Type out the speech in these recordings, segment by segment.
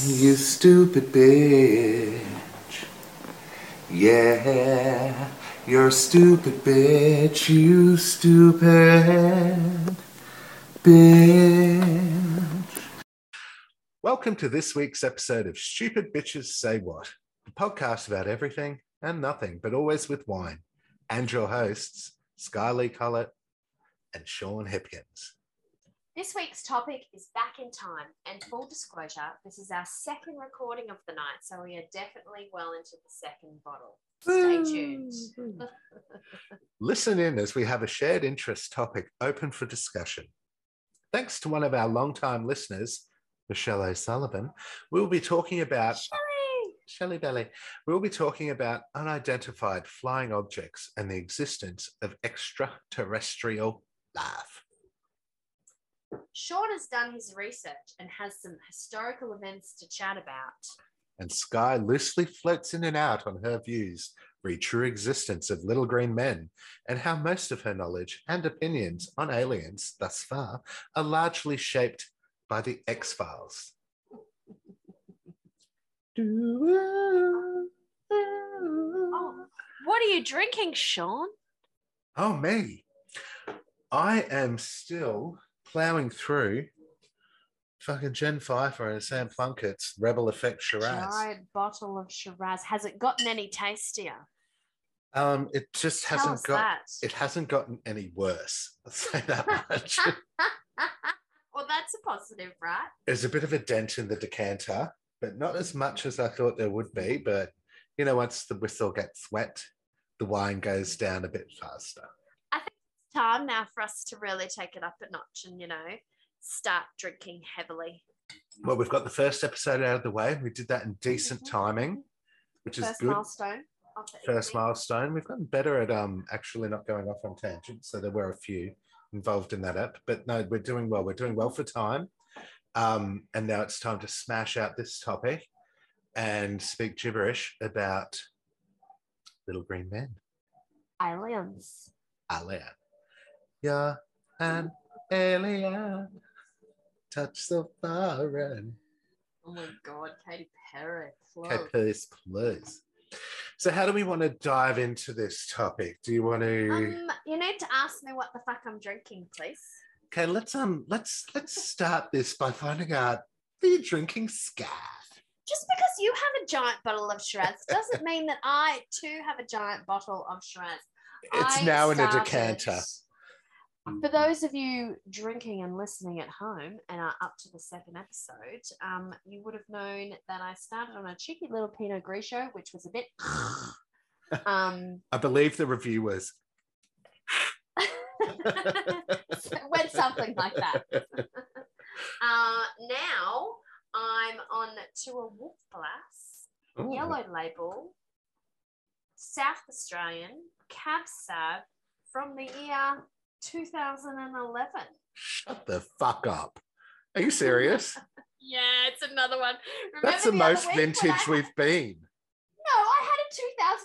You stupid bitch. Yeah, you're a stupid bitch. You stupid bitch. Welcome to this week's episode of Stupid Bitches Say What, a podcast about everything and nothing, but always with wine. And your hosts, Skyly Collett and Sean Hipkins. This week's topic is back in time, and full disclosure, this is our second recording of the night, so we are definitely well into the second bottle. Stay tuned. Listen in as we have a shared interest topic open for discussion. Thanks to one of our long-time listeners, Michelle O'Sullivan, we'll be talking about Shelley! Shelley Belly. We'll be talking about unidentified flying objects and the existence of extraterrestrial life. Sean has done his research and has some historical events to chat about. And Sky loosely floats in and out on her views re true existence of little green men and how most of her knowledge and opinions on aliens thus far are largely shaped by the X Files. Oh, what are you drinking, Sean? Oh, me. I am still plowing through fucking Jen Pfeiffer and Sam Plunkett's Rebel Effect Shiraz. Giant bottle of Shiraz. Has it gotten any tastier? Um, it just Tell hasn't got that. it hasn't gotten any worse. I'll say that much. well, that's a positive, right? There's a bit of a dent in the decanter, but not as much as I thought there would be. But you know, once the whistle gets wet, the wine goes down a bit faster. It's time now for us to really take it up a notch and, you know, start drinking heavily. Well, we've got the first episode out of the way. We did that in decent Mhm. timing, which is First good. milestone. First evening. milestone. We've gotten better at um actually not going off on tangents. So there were a few involved in that app, but no, we're doing well. We're doing well for time. Um, and now it's time to smash out this topic and speak gibberish about little green men. Aliens. Alien. You're an alien. Touch so foreign. Oh my God, Katy Perry. Okay, Close. please, please. So, how do we want to dive into this topic? Do you want to? Um, you need to ask me what the fuck I'm drinking, please. okay, let's um, let's let's start this by finding out. Are you drinking scat? Just because you have a giant bottle of Shiraz doesn't mean that I too have a giant bottle of Shiraz. It's I now in a decanter. For those of you drinking and listening at home and are up to the second episode, um, you would have known that I started on a cheeky little Pinot Grigio, which was a bit. um, I believe the review was. went something like that. Uh, now I'm on to a Wolf Blass Ooh, yellow label, South Australian cab sav from the year 2011. Shut the fuck up. Are you serious? Yeah, it's another one. That's Remember the most vintage I- we've been. No, I had a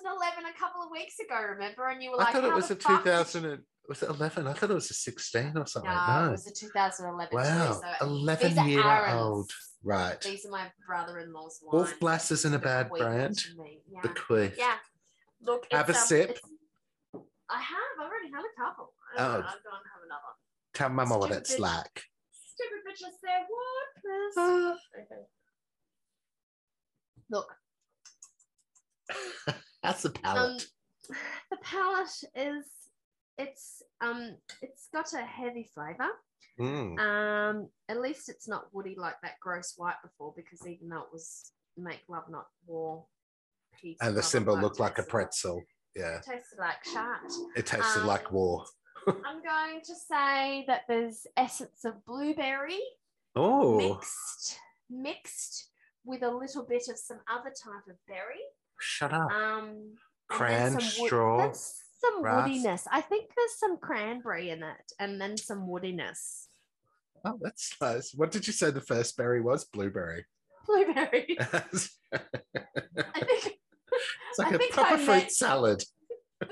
2011 a couple of weeks ago. Remember, and you were like, I thought it "How was the a fuck 2000. and- Was it 11? I thought it was a 16 or something. No, No. it was a 2011. too, Wow, so 11 these are year Aaron's. old. Right. These are my brother-in-law's wines. Wolf Blass isn't a bad brand. Yeah. Bequeathed. yeah. Look, Have a um, sip. I have. I've already had a couple. I Oh. don't, know, I'll go and have another. Tell Mama what it's bitch. like. Stupid bitches say what, please? Okay. Look, That's the um, palate. the palate is it's um it's got a heavy flavor. Mm. Um, at least it's not woody like that gross white before, because even though it was make love not war, peace, And the blah, blah, symbol looked like a tasted pretzel. Yeah. It tasted like shart. It tasted Um, like war. I'm going to say that there's essence of blueberry Oh, mixed mixed with a little bit of some other type of berry. shut up. Um, Cran, then straw, some rasp. woodiness. I think there's some cranberry in it, and then some woodiness. Oh, that's nice. What did you say the first berry was? Blueberry. Blueberry. I think like I a proper I fruit meant- salad.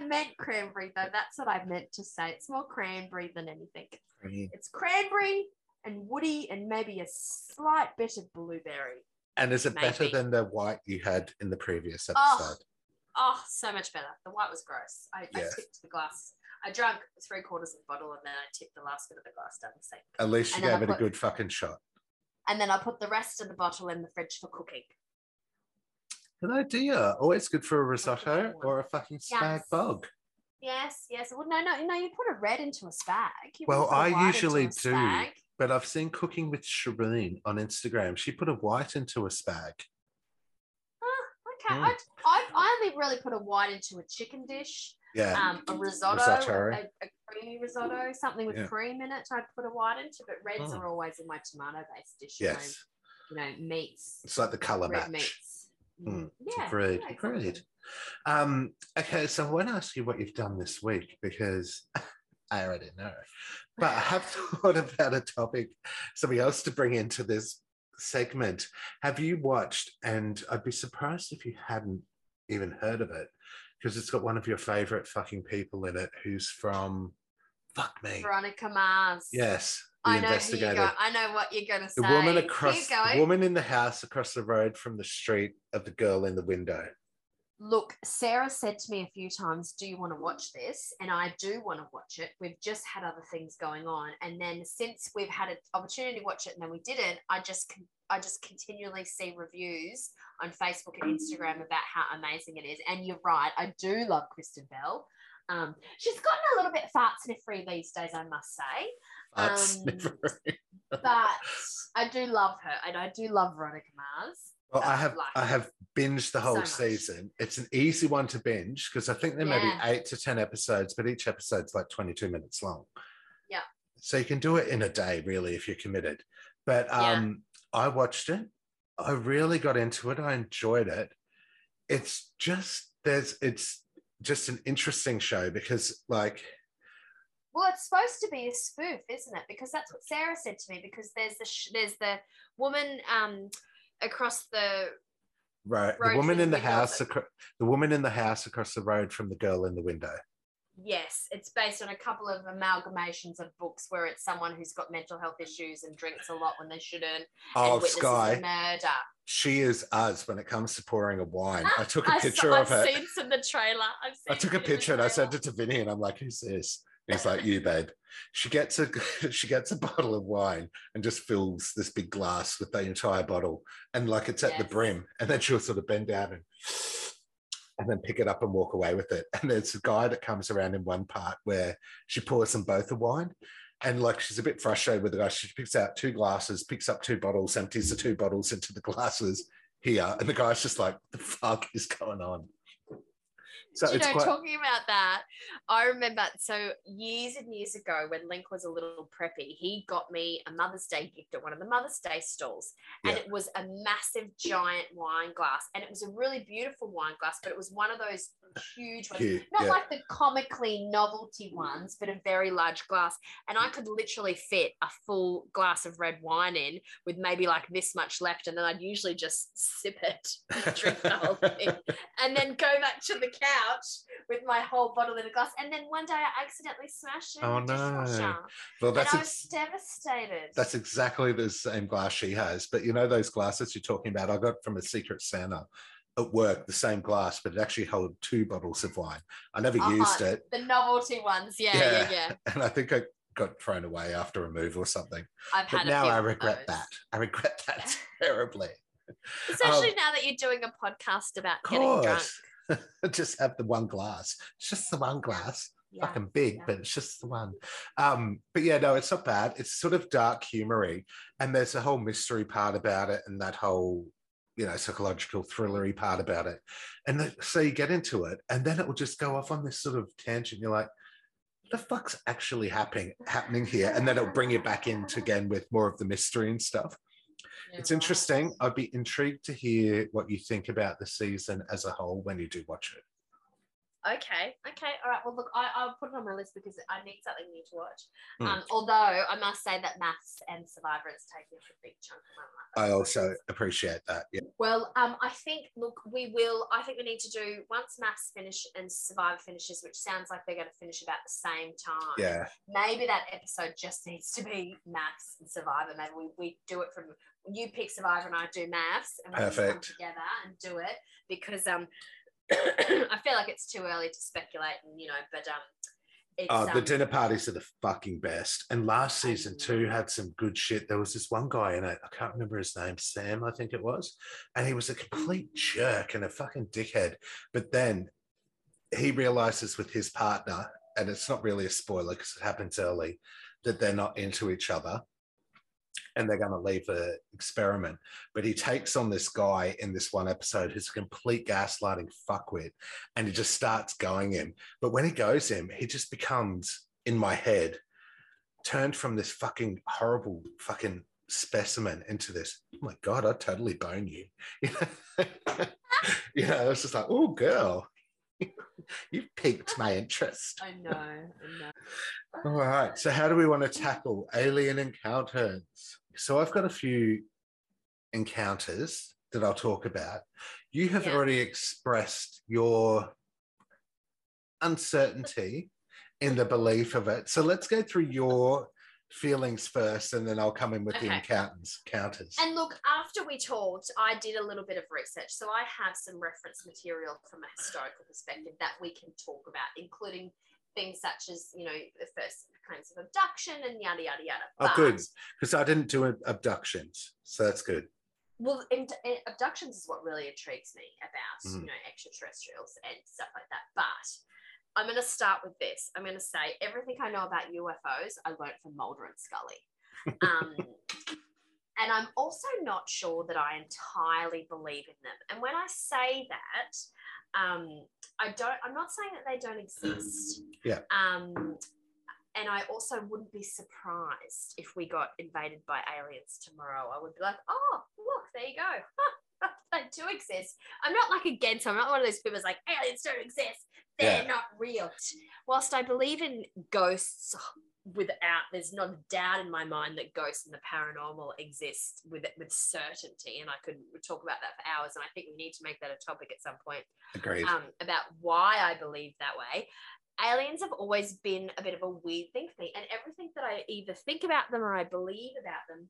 I meant cranberry though. That's what I meant to say. It's more cranberry than anything. It's cranberry and woody and maybe a slight bit of blueberry. And is it better than the white you had in the previous Oh, episode? Oh, so much better. The white was gross. I, I tipped the glass. I drank three quarters of the bottle and then I tipped the last bit of the glass down the sink. At least you and gave it a good fucking shot. And then I put the rest of the bottle in the fridge for cooking. Good idea. Always good for a risotto or a fucking spag Yes. bog. Yes, yes. Well, no, no, no. You put a red into a spag. You Well, wouldn't put a I usually do. spag. But I've seen Cooking with Shireen on Instagram. She put a white into a spag. Okay, Mm. I, I, I only really put a white into a chicken dish, Yeah. um, a risotto, Risotto. A, a creamy risotto, something with Yeah. cream in it. I'd put a white into, but reds Mm. are always in my tomato-based dish. yes. You know, meats, It's like the color match. meats. Mm, Yeah, agreed, yeah, exactly. agreed. Um, okay, so I want to ask you what you've done this week because I already know. But I have thought about a topic, something else to bring into this segment. Have you watched, and I'd be surprised if you hadn't even heard of it, because it's got one of your favorite fucking people in it who's from, fuck me. Veronica Mars. Yes, the I know investigator. go. I know what you're gonna say. The woman across, the woman in the house across the road from the street of the girl in the window. Look, Sarah said to me a few times, Do you want to watch this? And I do want to watch it. We've just had other things going on. And then since we've had an opportunity to watch it and then we didn't, I just I just continually see reviews on Facebook and Instagram about how amazing it is. And you're right, I do love Kristen Bell. Um, she's gotten a little bit fart sniffery these days, I must say. Art Um, sniffer. But I do love her and I do love Veronica Mars. Well, I have like I have binged the whole much. season. It's an easy one to binge because I think there may Yeah. be eight to ten episodes, but each episode's like 22 minutes long. Yeah. So you can do it in a day, really, if you're committed. But Yeah. um, I watched it. I really got into it. I enjoyed it. It's just there's it's just an interesting show because like Well, it's supposed to be a spoof, isn't it? Because that's what Sarah said to me. Because there's the sh- there's the woman um across the right the woman in the the house acro- the woman in the house across the road from the girl in the window. yes, it's based on a couple of amalgamations of books where it's someone who's got mental health issues and drinks a lot when they shouldn't Oh, and Sky. murder. she is us when it comes to pouring a wine. I took a I picture saw, of her. I've seen some of the trailer. I've I took a in picture and I sent it to Vinny, and I'm like, "Who's this?" He's like, "You, babe." She gets a she gets a bottle of wine and just fills this big glass with the entire bottle, and like it's at the brim, and then she'll sort of bend down and and then pick it up and walk away with it. And there's a guy that comes around in one part where she pours them both a wine. And like she's a bit frustrated with the guy. She picks out two glasses, picks up two bottles, empties the two bottles into the glasses here. And the guy's just like, the fuck is going on? So you know, quite talking about that, I remember so years and years ago when Link was a little preppy, he got me a Mother's Day gift at one of the Mother's Day stalls. And Yeah. it was a massive giant wine glass. And it was a really beautiful wine glass, but it was one of those huge ones. cute. Not yeah. like the comically novelty ones, but a very large glass. And I could literally fit a full glass of red wine in with maybe like this much left. And then I'd usually just sip it, drink the whole thing, and then go back to the couch with my whole bottle in a glass. And then one day I accidentally smashed it Oh, no. well, And that's I was devastated. that's exactly the same glass she has. But you know those glasses you're talking about? I got from a Secret Santa at work, the same glass, but it actually held two bottles of wine. I never Uh-huh. used it, the novelty ones. Yeah, Yeah. yeah, yeah. and I think I got thrown away after a move or something. I've But had now I regret that. I regret that terribly. Especially Um, now that you're doing a podcast about getting drunk. just have the one glass. It's just the one glass. Yeah. Fucking big, yeah. but it's just the one. Um, but yeah, no, it's not bad. It's sort of dark humory, and there's a whole mystery part about it, and that whole you know psychological thrillery part about it. And the, so you get into it, and then it will just go off on this sort of tangent. You're like, what the fuck's actually happening happening here? And then it'll bring you back into again with more of the mystery and stuff. It's interesting. I'd be intrigued to hear what you think about the season as a whole when you do watch it. Okay, okay, all right. Well, look, I, I'll put it on my list because I need something new to watch. Hmm. Um, although I must say that MAFS and Survivor is taking up a big chunk of my life. I also appreciate that. Yeah. Well, um, I think look, we will. I think we need to do once MAFS finish and Survivor finishes, which sounds like they're going to finish about the same time. Yeah. Maybe that episode just needs to be MAFS and Survivor. Maybe we, we do it from you pick Survivor and I do MAFS, and we can come together and do it because um, I feel like it's too early to speculate, and you know, but um, it's Oh, the um, dinner parties are the fucking best. And last season too had some good shit. There was this one guy in it. I can't remember his name, Sam, I think it was. And he was a complete jerk and a fucking dickhead. But then he realizes with his partner, and it's not really a spoiler because it happens early, that they're not into each other and they're going to leave the experiment. But he takes on this guy in this one episode who's a complete gaslighting fuckwit and he just starts going him. But when he goes him, he just becomes in my head turned from this fucking horrible fucking specimen into this. Oh my god, I'd totally bone you. You know, I was just like, oh girl, you've piqued my interest. I know, I know. All right. So, how do we want to tackle alien encounters? So, I've got a few encounters that I'll talk about. You have Yeah. already expressed your uncertainty in the belief of it. So, let's go through your feelings first, and then I'll come in with the Okay. encounters. Counters. And look, after we talked, I did a little bit of research. So I have some reference material from a historical perspective that we can talk about, including things such as, you know, the first kinds of abduction and yada, yada, yada. Oh, good. Because I didn't do abductions. So, that's good. Well, in, in- abductions is what really intrigues me about, Mm. you know, extraterrestrials and stuff like that. But I'm going to start with this. I'm going to say everything I know about UFOs, I learned from Mulder and Scully. Um, and I'm also not sure that I entirely believe in them. And when I say that, um, I don't. I'm not saying that they don't exist. Yeah. Um, and I also wouldn't be surprised if we got invaded by aliens tomorrow. I would be like, oh, look, there you go. they do exist. I'm not like against them. I'm not one of those people that's like, aliens don't exist. They're Yeah. not real. Whilst I believe in ghosts without, there's not a doubt in my mind that ghosts and the paranormal exist with with certainty. And I could talk about that for hours. And I think we need to make that a topic at some point Agreed. um, about why I believe that way. Aliens have always been a bit of a weird thing for me, and everything that I either think about them or I believe about them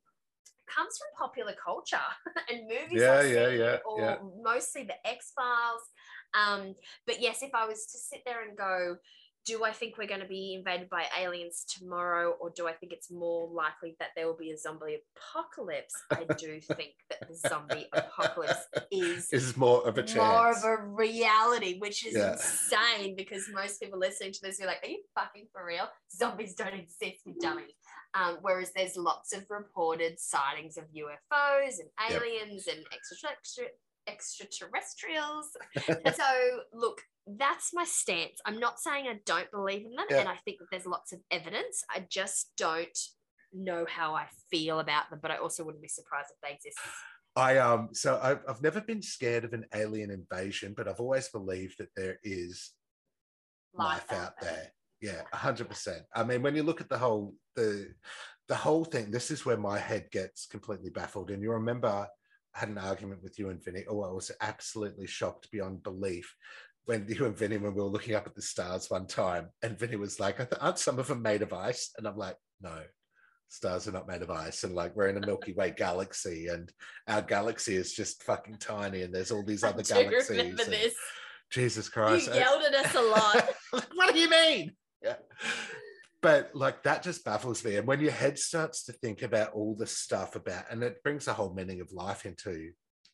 comes from popular culture and movies. Yeah, yeah, yeah, or yeah. mostly the X Files. Um, but yes, if I was to sit there and go, do I think we're going to be invaded by aliens tomorrow, or do I think it's more likely that there will be a zombie apocalypse? I do think that the zombie apocalypse is is more of a chance. more of a reality, which is Yeah. insane because most people listening to this are like, "Are you fucking for real? Zombies don't exist, you dummy." Um, whereas there's lots of reported sightings of UFOs and Yep. aliens and extraterrestri- extraterrestrials. so look, that's my stance. I'm not saying I don't believe in them, Yeah. and I think that there's lots of evidence. I just don't know how I feel about them, but I also wouldn't be surprised if they exist. I um so I've, I've never been scared of an alien invasion, but I've always believed that there is life, out there. Yeah, hundred percent. I mean, when you look at the whole the the whole thing, this is where my head gets completely baffled. And you remember I had an argument with you and Vinny. Oh, I was absolutely shocked beyond belief when you and Vinny when we were looking up at the stars one time, and Vinny was like, "Aren't some of them made of ice?" And I'm like, "No." Stars are not made of ice, and like we're in a Milky Way galaxy, and our galaxy is just fucking tiny, and there's all these other galaxies. remember and- this. Jesus Christ! I- yelled at us a lot. what do you mean? Yeah. But like that just baffles me. And when your head starts to think about all the stuff about, and it brings the whole meaning of life into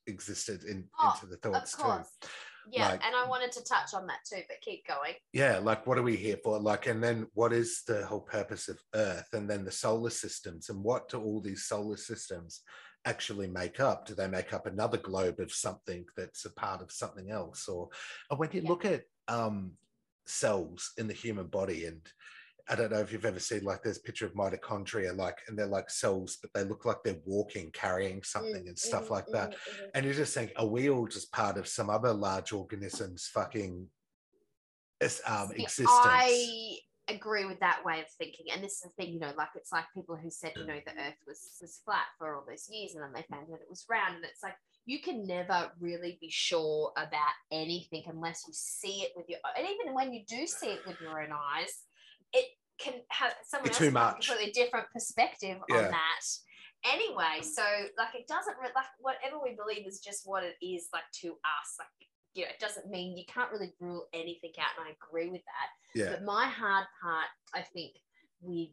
existed in, Oh, into the thoughts too. Yeah, Like- and I wanted to touch on that too, but keep going. Yeah, like what are we here for? Like, and then what is the whole purpose of Earth? And then the solar systems, and what do all these solar systems actually make up? Do they make up another globe of something that's a part of something else? Or, and when you Yeah. look at um, cells in the human body, and I don't know if you've ever seen like there's a picture of mitochondria, like, and they're like cells, but they look like they're walking, carrying something, and stuff Mm, like mm, that. mm, mm. And you're just saying, are we all just part of some other large organism's fucking um, existence. I agree with that way of thinking. And this is the thing, you know, like it's like people who said, you know, the earth was was flat for all those years and then they found out it was round. And it's like you can never really be sure about anything unless you see it with your and even when you do see it with your own eyes, it can have someone else too have a much. completely different perspective Yeah. on that. Anyway, so like it doesn't re- like whatever we believe is just what it is like to us. Like you know, it doesn't mean you can't really rule anything out, and I agree with that. yeah, But my hard part, I think, with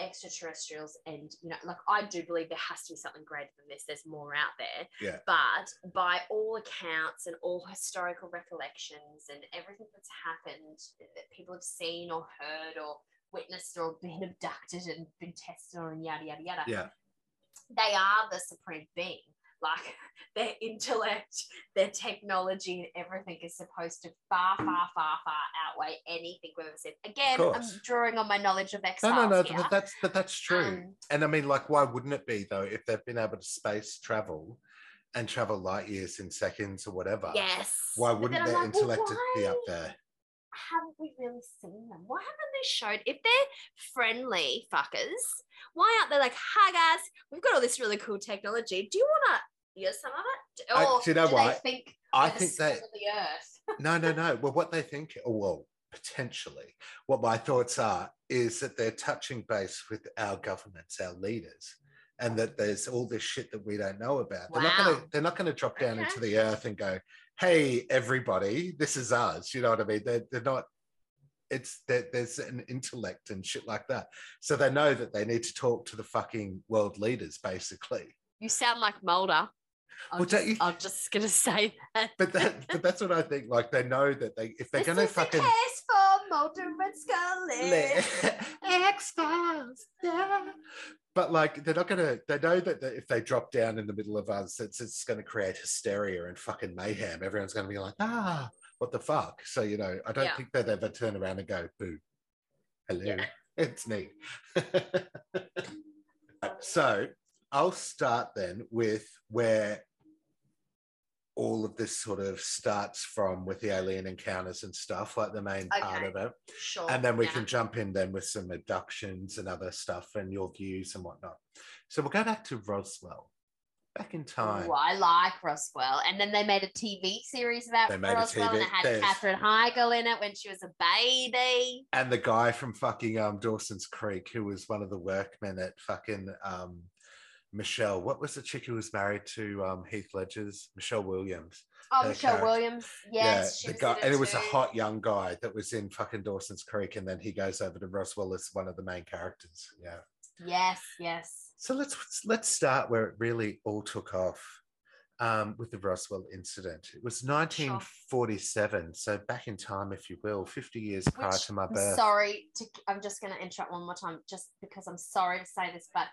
extraterrestrials and you know, like I do believe there has to be something greater than this. There's more out there. Yeah. But by all accounts and all historical recollections and everything that's happened that people have seen or heard or witnessed or been abducted and been tested on and yada yada yada yeah, they are the supreme being. Like their intellect, their technology, and everything is supposed to far, far, far, far outweigh anything we've ever seen. Again, I'm drawing on my knowledge of X no, no, no. here. But that's but that's true. Um, and I mean, like, why wouldn't it be though if they've been able to space travel and travel light years in seconds or whatever? yes. Why wouldn't their like, well, intellect be up there? Haven't we really seen them? Why haven't they showed? If they're friendly fuckers, why aren't they like, "Hi guys, we've got all this really cool technology. Do you want to use some of it?" Uh, I- do you know do what? they think I think scum they the earth? no, no, no. Well, what they think, or well, potentially, what my thoughts are is that they're touching base with our governments, our leaders, and that there's all this shit that we don't know about. They're not going to. Wow. They're not going to drop down Okay. into the earth and go, "Hey, everybody, this is us." You know what I mean? They're they're not. It's that there's an intellect and shit like that, so they know that they need to talk to the fucking world leaders, basically. You sound like Mulder. I'm, Well, just, you- I'm just gonna say that. But that, but that's what I think. Like they know that they if they're this going to is fucking case for Mulder and Scully. X Files. Yeah. But like they're not gonna. They know that, that if they drop down in the middle of us, it's it's going to create hysteria and fucking mayhem. Everyone's going to be like, ah, what the fuck? So you know, I don't Yeah. think they'd ever turn around and go, boo, hello, Yeah. it's me. so I'll start then with where all of this sort of starts from with the alien encounters and stuff, like the main part of it Sure. and then we yeah. can jump in then with some abductions and other stuff and your views and whatnot. So we'll go back to Roswell, back in time. I like Roswell. And then they made a TV series about They made a Roswell and it had there's- Katherine Heigl in it when she was a baby. And the guy from fucking um, Dawson's Creek, who was one of the workmen at fucking um, Michelle. What was the chick who was married to um, Heath Ledger's? Michelle Williams. Oh, Her Michelle character. Williams. Yes. she the guy, and it was a hot young guy that was in fucking Dawson's Creek, and then he goes over to Roswell as one of the main characters. Yeah. Yes, yes. So let's let's start where it really all took off um, with the Roswell incident. It was 1947, so back in time, if you will, 50 years prior to my I'm birth. sorry to I'm just gonna interrupt one more time just because I'm sorry to say this, but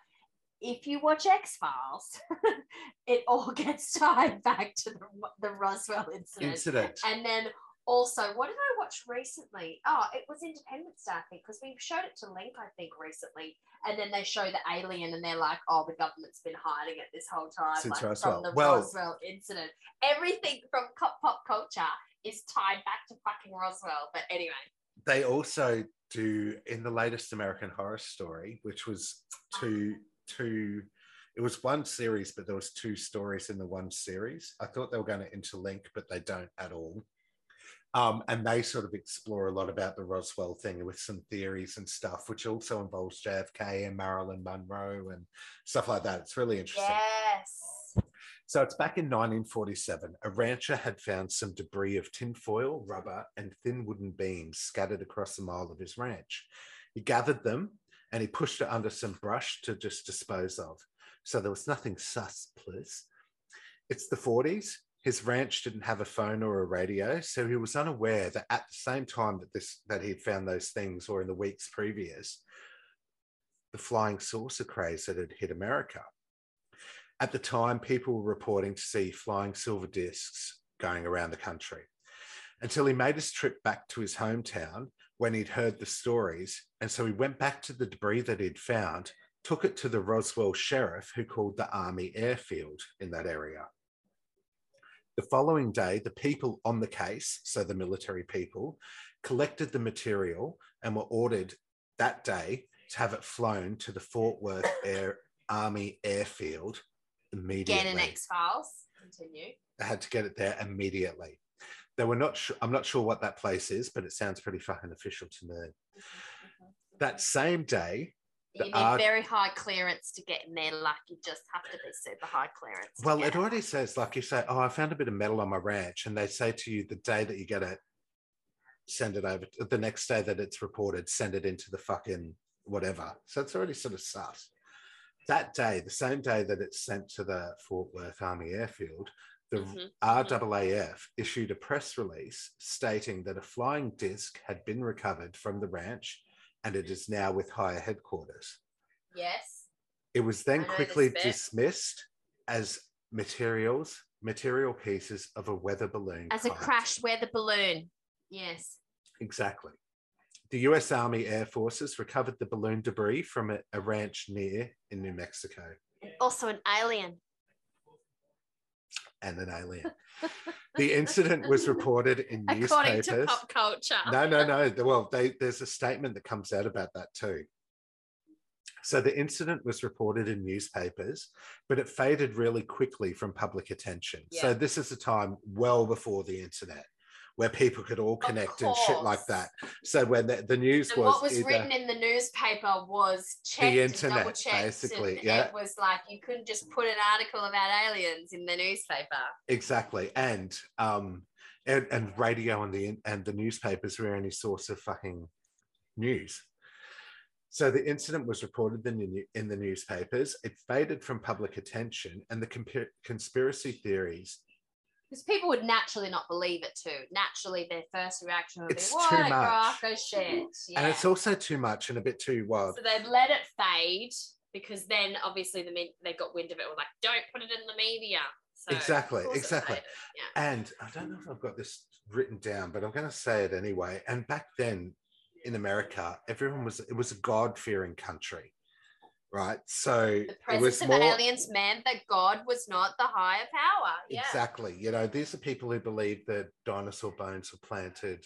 if you watch X Files, it all gets tied back to the, the Roswell incident. Incident. And then also, what did I watch recently? Oh, it was Independence Day, I think, because we showed it to Link, I think, recently. And then they show the alien, and they're like, "Oh, the government's been hiding it this whole time, Since like Roswell. from the Well- Roswell incident. Everything from pop, pop culture is tied back to fucking Roswell." But anyway, They also do in the latest American Horror Story, which was uh-huh. two two. It was one series, but there was two stories in the one series. I thought they were going to interlink, but they don't at all. Um, and they sort of explore a lot about the Roswell thing with some theories and stuff, which also involves JFK and Marilyn Monroe and stuff like that. It's really interesting. yes, So it's back in 1947. A rancher had found some debris of tinfoil, rubber, and thin wooden beams scattered across a mile of his ranch. He gathered them and he pushed it under some brush to just dispose of. So there was nothing sus, please. It's the 40s. His ranch didn't have a phone or a radio, so he was unaware that at the same time that this that he'd found those things, or in the weeks previous, the flying saucer craze that had hit America. At the time, people were reporting to see flying silver discs going around the country until he made his trip back to his hometown when he'd heard the stories. And so he went back to the debris that he'd found, took it to the Roswell sheriff, who called the Army airfield in that area. The following day, the people on the case, so the military people, collected the material and were ordered that day to have it flown to the Fort Worth Air Army Airfield immediately. Again, in X Files. Continue. They had to get it there immediately. They were not sure. I'm not sure what that place is, but it sounds pretty fucking official to me. That same day, You need art- very high clearance to get in there. Like you just have to be super high clearance. well, it already says, like you say, oh, I found a bit of metal on my ranch, and they say to you the day that you get it, send it over. The next day that it's reported, send it into the fucking whatever. So it's already sort of sus. That day, the same day that it's sent to the Fort Worth Army Airfield, the Mhm. RAAF issued a press release stating that a flying disc had been recovered from the ranch and it is now with higher headquarters. Yes. It was then I know this quickly dismissed as materials, material pieces of a weather balloon. As a crashed weather balloon. Yes. Exactly. The US Army Air Forces recovered the balloon debris from a, a ranch near in New Mexico also an alien. And an alien. the incident was reported in According newspapers. According to pop culture. no, no, no. Well, they, there's a statement that comes out about that too. So the incident was reported in newspapers, but it faded really quickly from public attention. So this is a time well before the internet where people could all connect and shit like that. So when the, the news And was, what was either, written in the newspaper was checked and internet, basically, yeah. It was like you couldn't just put an article about aliens in the newspaper. exactly, and um, and, and radio and the and the newspapers were any source of fucking news. So the incident was reported in the, new- in the newspapers. It faded from public attention, and the compi- conspiracy theories. Because people would naturally not believe it too. Naturally, their first reaction would It's be, "What too a much. crock of shit!" Yeah. And it's also too much and a bit too wild. so they'd let it fade because then obviously the me- they got wind of it. Were like, "Don't put it in the media." So Exactly, exactly. Yeah. And I don't know if I've got this written down, but I'm going to say it anyway. And back then in America, everyone was, it was a God fearing country, right? So The presence of more. aliens meant that God was not the higher power. Yeah. Exactly. You know, these are people who believe that dinosaur bones were planted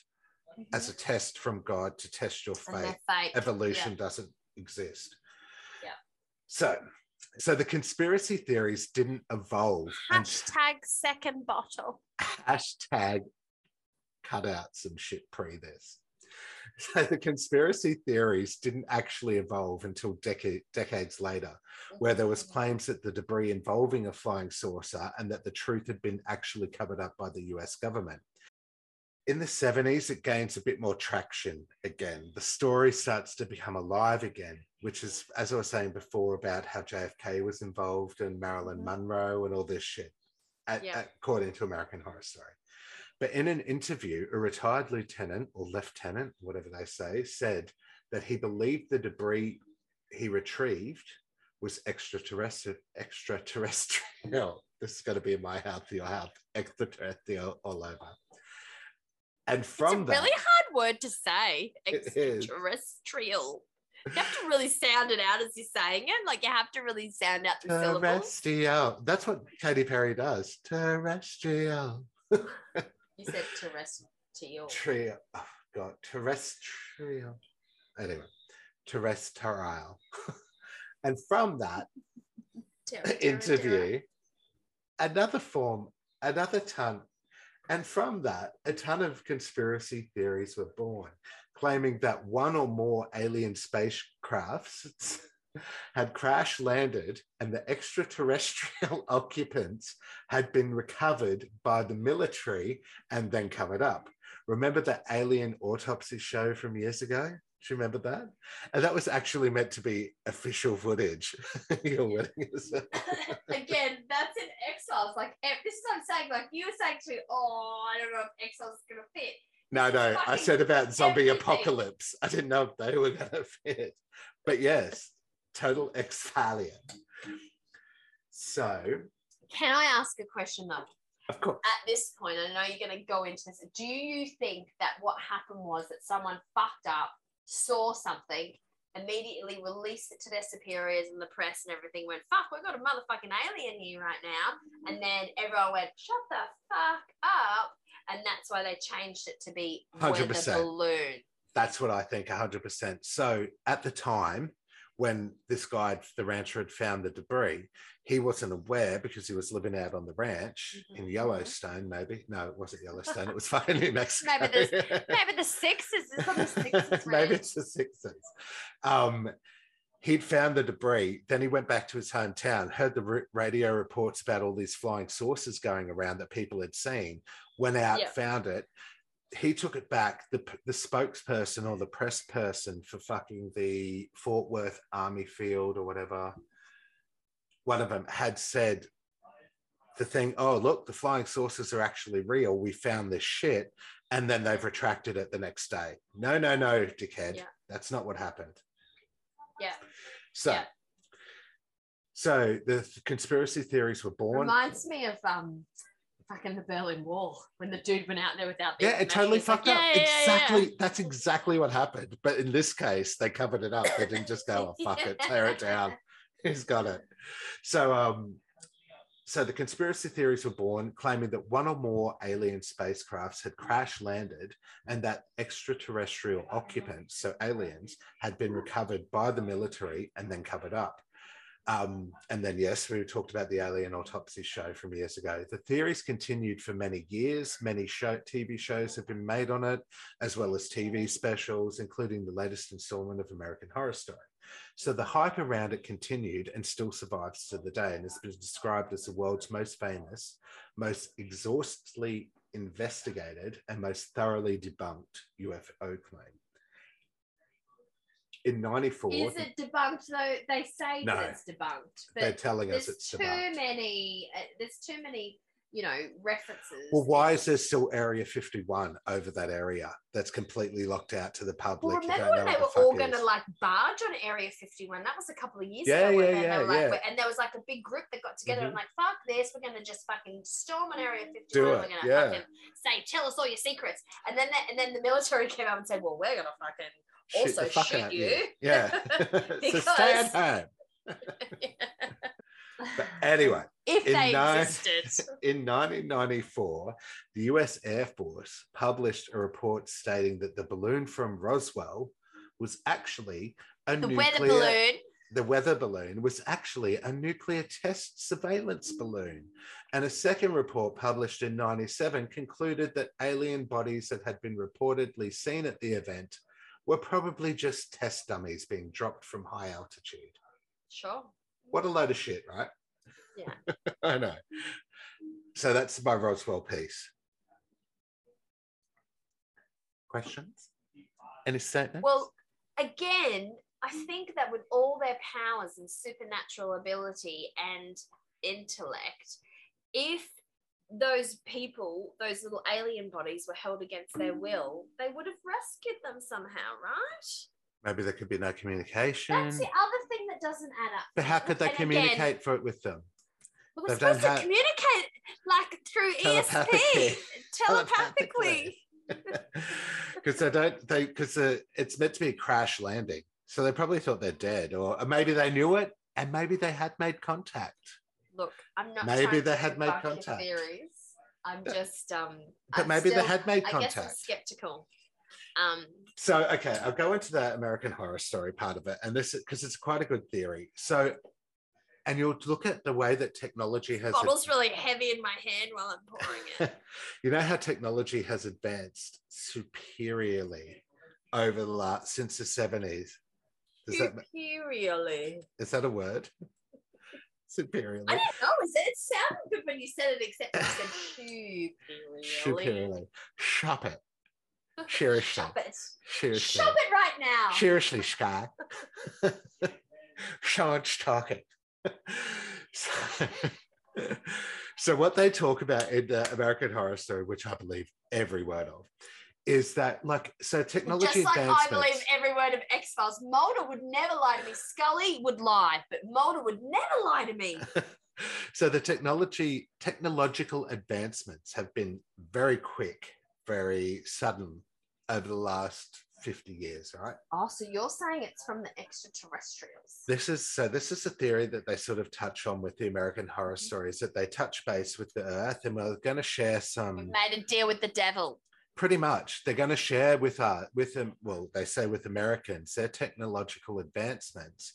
as mm-hmm. a test from God to test your and faith. Evolution doesn't exist. Yeah. So, so the conspiracy theories didn't evolve. and- Hashtag second bottle. hashtag cut out some shit pre this. So the conspiracy theories didn't actually evolve until decade, decades later, where there was claims that the debris involving a flying saucer and that the truth had been actually covered up by the US government. In the 70s, it gains a bit more traction again. The story starts to become alive again, which is, as I was saying before, about how JFK was involved and Marilyn Mhm. Monroe and all this shit, at- Yeah. according to American Horror Story. But in an interview, a retired lieutenant or lieutenant, whatever they say, said that he believed the debris he retrieved was extraterrestrial. Extraterrestrial. This is going to be in my house, your house, extraterrestrial all over. And from it's a that, really hard word to say. Extraterrestrial. You have to really sound it out as you're saying it. Like you have to really sound out the syllables. terrestrial. That's what Katy Perry does. Terrestrial. You said terrestrial. Trio. Oh, God. Terrestrial. Anyway, terrestrial. and from that, interview, another form, another ton, and from that, a ton of conspiracy theories were born, claiming that one or more alien spacecrafts had crash landed and the extraterrestrial occupants had been recovered by the military and then covered up. Remember that alien autopsy show from years ago? Do you remember that? And that was actually meant to be official footage. Your wedding is Again, that's in X Files. Like eh, this is what I'm saying. Like you were saying to me, oh, I don't know if X Files is gonna fit. No, no, I said about zombie everything. apocalypse. I didn't know if they were going to fit. But yes, total exfalia. So, Can I ask a question though? of course, At this point, I know you're going to go into this. Do you think that what happened was that someone fucked up, saw something, immediately released it to their superiors and the press and everything went, fuck, we've got a motherfucking alien here right now. And then everyone went, shut the fuck up. And that's why they changed it to be weather 100%. balloon. That's what I think 100%. So at the time, when this guy, the rancher, had found the debris, he wasn't aware because he was living out on the ranch Mhm, in mhm. Yellowstone, maybe. No, it wasn't Yellowstone. It was fucking New Mexico. Maybe Maybe the sixes is on the sixes maybe it's the Sixers. Um, he'd found the debris. Then he went back to his hometown, heard the radio reports about all these flying saucers going around that people had seen, went out, Yeah. found it. He took it back. The, the spokesperson or the press person for fucking the Fort Worth Army Field or whatever, one of them had said the thing, oh, look, the flying saucers are actually real. We found this shit. And then they've retracted it the next day. No, no, no, dickhead. Yeah. That's not what happened. Yeah. So, Yeah. so the th- conspiracy theories were born. Reminds me of um fucking the Berlin Wall when the dude went out there without the yeah, it totally It's like, fucked up. yeah, yeah, yeah, exactly. That's exactly what happened. But in this case, they covered it up. They didn't just go, oh, fuck it, tear it down. He's got it. So, um, so the conspiracy theories were born, claiming that one or more alien spacecrafts had crash landed, and that extraterrestrial occupants, so aliens, had been recovered by the military and then covered up. Um, and then, yes, we talked about the alien autopsy show from years ago. The theories continued for many years. Many show, TV shows have been made on it, as well as TV specials, including the latest installment of American Horror Story. So the hype around it continued and still survives to the day and has been described as the world's most famous, most exhaustively investigated, and most thoroughly debunked UFO claim. In 94, Is it debunked though? They say No. that it's debunked, they're telling us there's it's too debunked. many. Uh, there's too many, you know, references. Well, why is there still Area 51 over that area that's completely locked out to the public? Well, remember when they were the all going to like barge on Area 51? That was a couple of years Yeah, ago. yeah, yeah, were like, yeah. And there was like a big group that got together Mhm. and like, fuck this, we're going to just fucking storm on Area 51. Do we're it, going to yeah. fucking say, tell us all your secrets. And then, the, and then the military came out and said, well, we're going to fucking Also shoot out you. Yeah. so stay at home. But anyway, if In they nine- existed. in 1994, the US Air Force published a report stating that the balloon from Roswell was actually a The nuclear weather balloon. the weather balloon was actually a nuclear test surveillance balloon. And a second report published in 97 concluded that alien bodies that had been reportedly seen at the event were probably just test dummies being dropped from high altitude. Sure. What a load of shit, right? Yeah. I know. So that's my Roswell piece. Questions? Any statements? Well, again, I think that with all their powers and supernatural ability and intellect, if those people, those little alien bodies, were held against their will, they would have rescued them somehow, right? maybe there could be no communication. That's the other thing that doesn't add up. But how could they And again, for it with them? Well, don't supposed to have- communicate like through. ESP, telepathically. because they don't they because it's meant to be a crash landing so they probably thought they're dead or maybe they knew it and maybe they had made contact Look, I'm not. Maybe they had made contact. Theories. I'm just um. but I'm maybe still- they had made I guess I'm contact skeptical. Um, so okay i'll go into the american horror story part of it and this because it's quite a good theory so and you'll look at the way that technology has bottle's really heavy in my hand while I'm pouring it. you know how technology has advanced superiorly over the last since the 70s is that Superiorly. is that a word superiorly I don't know. It, it sounded good when you said it, except you said superiorly. superiorly shop it seriously Shop it. seriously Shop it right now. seriously sky Sean's talking so, so what they talk about in the american horror story which i believe every word of is that like so technology Just like I believe every word of X Files. Mulder would never lie to me. Scully would lie, but Mulder would never lie to me. so the technology technological advancements have been very quick very sudden over the last 50 years, right? Oh, so you're saying it's from the extraterrestrials? This is so this is a theory that they sort of touch on with the American horror mm-hmm. stories that they touch base with the earth and we're going to share some made a deal with the devil. Pretty much they're going to share with uh with them well they say with Americans their technological advancements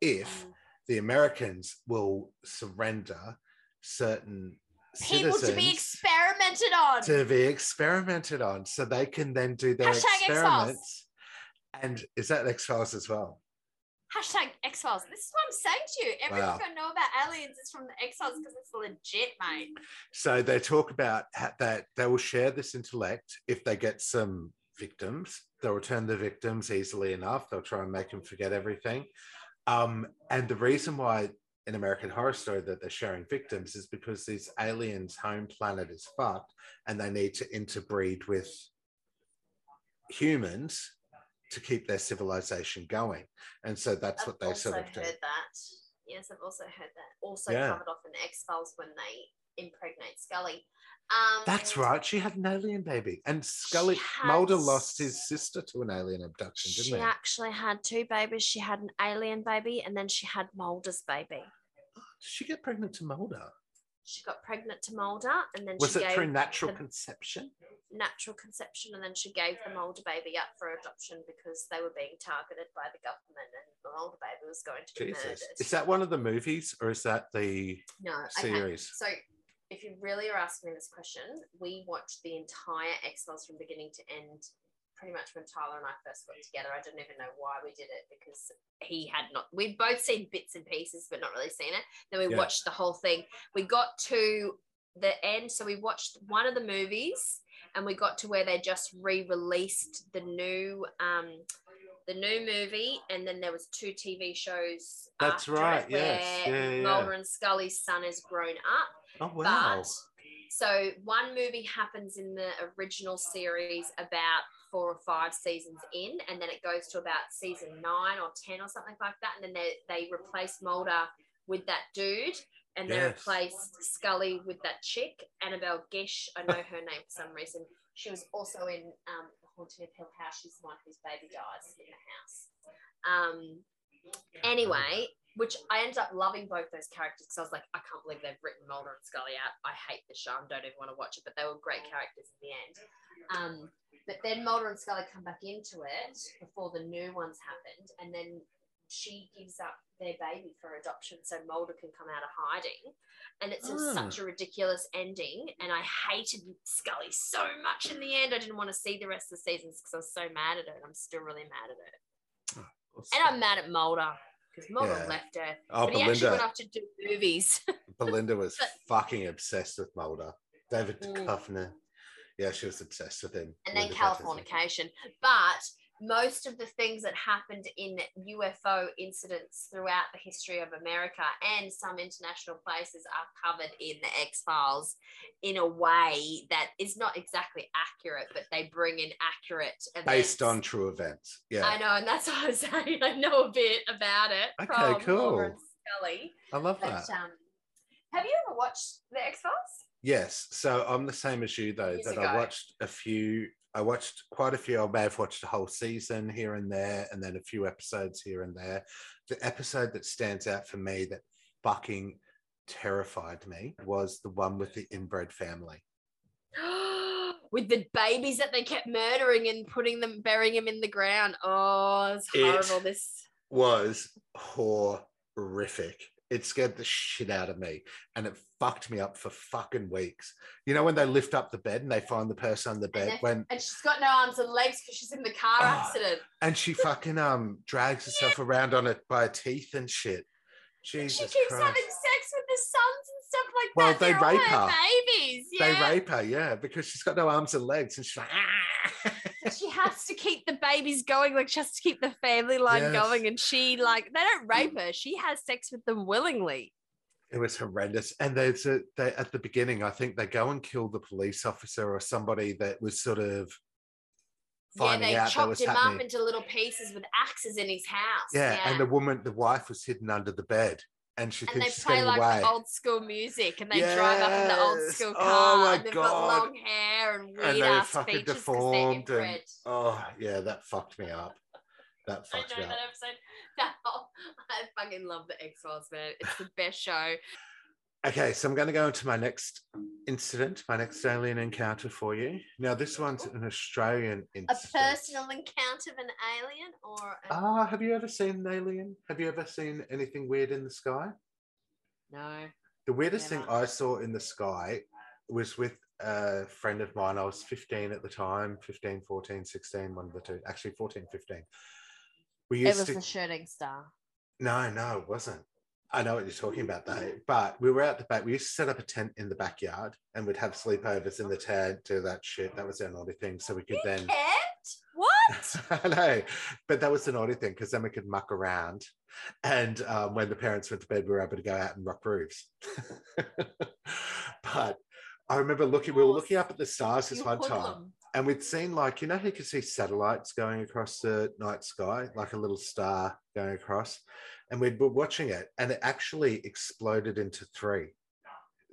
if Mm. the Americans will surrender certain People to be experimented on. to be experimented on so they can then do their Hashtag experiments and is that X Files as well? Hashtag X Files. This is what I'm saying to you. Everything Wow. I know about aliens is from the X Files because it's legit, mate. So they talk about that they will share this intellect if they get some victims. They'll return the victims easily enough. They'll try and make them forget everything. Um, and the reason why in American Horror Story that they're sharing victims is because these aliens' home planet is fucked, and they need to interbreed with humans to keep their civilization going. And so that's I've what they sort of do. that. Yes, I've also heard that. Also Yeah. covered off in X Files when they impregnate Scully. Um, That's right. She had an alien baby, and Scully had Mulder lost his sister to an alien abduction, didn't he? She actually had two babies. She had an alien baby, and then she had Mulder's baby. Did she get pregnant to Mulder? She got pregnant to Mulder, and then Was she it gave through natural conception? natural conception, and then she gave the Mulder baby up for adoption because they were being targeted by the government, and the Mulder baby was going to be Jesus, murdered. is that one of the movies or is that the no okay. series? So, if you really are asking me this question, we watched the entire X Files from beginning to end. Pretty much when Tyler and I first got together, I didn't even know why we did it because he had not. We'd both seen bits and pieces, but not really seen it. Then we Yeah. watched the whole thing. We got to the end, so we watched one of the movies, and we got to where they just re-released the new, um, the new movie, and then there was two TV shows. That's right, It yes. where Yeah, yeah, Mulder and Scully's son has grown up. Oh wow! But so one movie happens in the original series about four or five seasons in, and then it goes to about season nine or ten or something like that, and then they they replace Mulder with that dude, and they Yes. replaced Scully with that chick, Annabeth Gish. I know her name for some reason. She was also in um, The Haunting of Hill House. She's the one whose baby dies in the house. Um, anyway, which I ended up loving both those characters because I was like, I can't believe they've written Mulder and Scully out. I hate the show and don't even want to watch it, but they were great characters in the end. Um, but then Mulder and Scully come back into it before the new ones happened, and then she gives up their baby for adoption so Mulder can come out of hiding. And it's Ah. such a ridiculous ending. And I hated Scully so much in the end. I didn't want to see the rest of the seasons because I was so mad at her. And I'm still really mad at her. And I'm mad at Mulder because Mulder Yeah. left her. oh, but he actually went Belinda. off to do movies. Belinda was but- fucking obsessed with Mulder. David Mm. Duchovny. Yeah, she was obsessed with him. and then Linda Patterson. Californication. But most of the things that happened in UFO incidents throughout the history of America and some international places are covered in the X Files in a way that is not exactly accurate, but they bring in accurate events. Based on true events. Yeah, I know, and that's what I was saying. I know a bit about it. Okay, from cool. Scully. I love But, that. um, have you ever watched the X Files? Yes. So I'm the same as you though, Years that ago. I watched a few I watched quite a few. I may have watched a whole season here and there, and then a few episodes here and there. The episode that stands out for me that fucking terrified me was the one with the inbred family. with the babies that they kept murdering and putting them, burying them in the ground. Oh, it's It- horrible. This Was horrific. It scared the shit out of me and it fucked me up for fucking weeks. You know, when they lift up the bed and they find the person on the bed they- when and she's got no arms and legs because she's in the car Oh, accident. and she fucking um drags herself around on it by her teeth and shit. Jesus she keeps Christ. having sex with the sons and stuff like Well, that. they They're rape her babies. They rape her, yeah, because she's got no arms and legs, and she's like, ah. She has to keep the babies going. Like she has to keep the family line Yes. going. And she like they don't mm. rape her. She has sex with them willingly. it was horrendous. And there's a they at the beginning, I think they go and kill the police officer or somebody that was sort of finding yeah, they chopped him happening. up into little pieces with axes in his house. yeah, and the woman, the wife was hidden under the bed. And she And they play like away. old school music, and they drive up in the old Yes. school Oh car, my and they've God. got long hair and and weird they ass fucking features they're deformed and oh yeah, that fucked me up. That I fucked know me that up. episode. That whole, I fucking love the X Files, man. It's the best show. Okay, so I'm going to go into my next incident, my next alien encounter for you. Now, this one's an Australian incident. A personal encounter of an alien, or a... Ah, have you ever seen an alien? Have you ever seen anything weird in the sky? no. The weirdest Never. thing I saw in the sky was with a friend of mine. I was 15 at the time, 15, 14, 16, one of the two. Actually, 14, 15. We It was to. the shooting star. No, no, it wasn't. I know what you're talking about though. But we were out the back. We used to set up a tent in the backyard and we'd have sleepovers in the tent, do that shit. That was our naughty thing. So we could You then can't? What? I know, but that was the naughty thing because then we could muck around. And um, when the parents went to bed, we were able to go out and rock roofs. but I remember looking, we were looking up at the stars this You one time, hoodlum. and we'd seen like, you know, how you could see satellites going across the night sky, like a little star going across. And we were watching it, and it actually exploded into three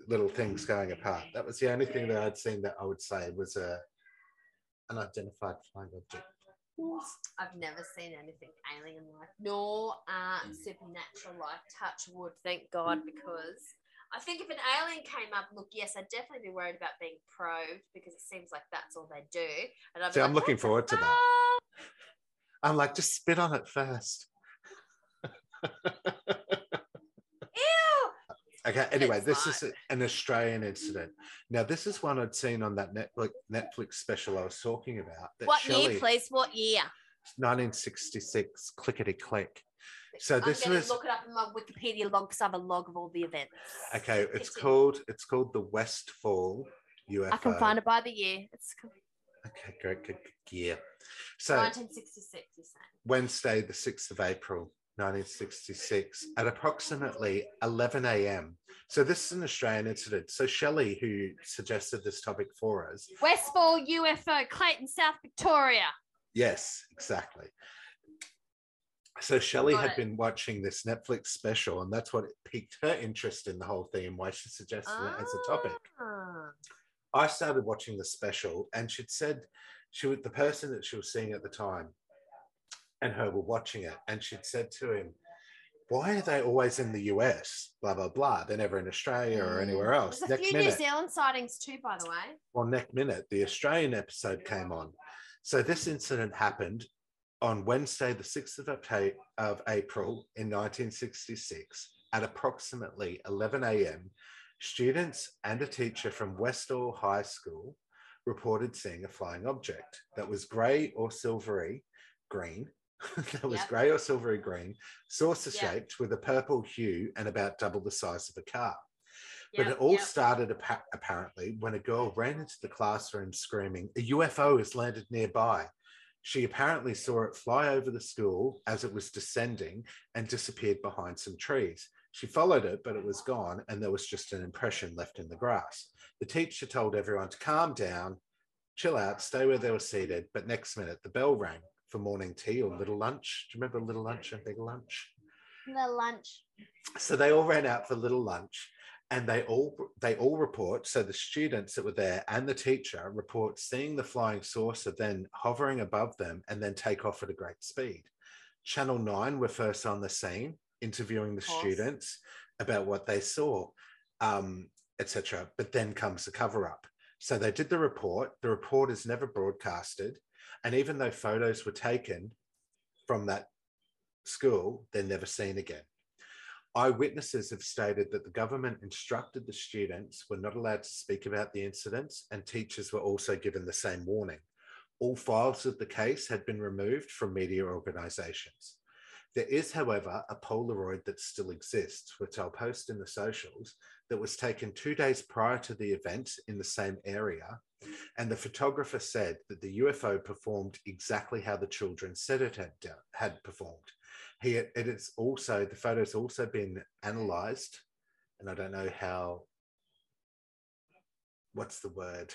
little things going apart. That was the only thing that I'd seen that I would say was a unidentified flying object. I've never seen anything alien like, nor uh, supernatural like. Touch wood, thank God, because I think if an alien came up, look, yes, I'd definitely be worried about being probed because it seems like that's all they do. And I'd be See, I'm looking forward to that. I'm like, just spit on it first. Ew. Okay. Anyway, It's this is a- an Australian incident. Now, this is one I'd seen on that Netflix Netflix special I was talking about. What Shelley, year, please? What year? 1966, clickety click. So this I'm was look it up in my Wikipedia log because I have a log of all the events. okay. It's Continue. called it's called the Westall UFO. I can find it by the year. It's Okay, great, good, good. So 1966. You're saying? Wednesday, the 6th of April, 1966, at approximately 11 a.m. So, this is an Australian incident. So, Shelley, who suggested this topic for us, Westall UFO, Clayton, South Victoria. yes, exactly. So, Shelley had it. been watching this Netflix special, and that's what piqued her interest in the whole thing and why she suggested it as a topic. Ah. I started watching the special, and she'd said she was the person that she was seeing at the time, and her were watching it, and she'd said to him, "Why are they always in the US? Blah blah blah. They're never in Australia or Mm. anywhere else." There's a Next few New minute, Zealand sightings too, by the way. well, next minute, the Australian episode came on. So this incident happened on Wednesday, the 6th of, of April in 1966 at approximately 11 a.m. Students and a teacher from Westall High School reported seeing a flying object that was grey or silvery green. that was Yep. grey or silvery green, saucer Yep. shaped with a purple hue and about double the size of a car. But it all yep. started appa- apparently when a girl ran into the classroom screaming, A UFO has landed nearby. She apparently saw it fly over the school as it was descending and disappeared behind some trees. She followed it, but it was gone, and there was just an impression left in the grass. The teacher told everyone to calm down, chill out, stay where they were seated. But next minute, the bell rang for morning tea or little lunch. Do you remember little lunch and big lunch? The lunch. so they all ran out for little lunch and they all they all report so the students that were there and the teacher report seeing the flying saucer then hovering above them and then take off at a great speed channel 9 were first on the scene interviewing the students about what they saw um, etc but then comes the cover up so they did the report the report is never broadcasted and even though photos were taken from that school they're never seen again Eyewitnesses have stated that the government instructed the students were not allowed to speak about the incidents, and teachers were also given the same warning. All files of the case had been removed from media organisations. There is, however, a Polaroid that still exists, which I'll post in the socials, that was taken two days prior to the event in the same area. And the photographer said that the UFO performed exactly how the children said it had, had performed he it is also the photos also been analyzed and i don't know how what's the word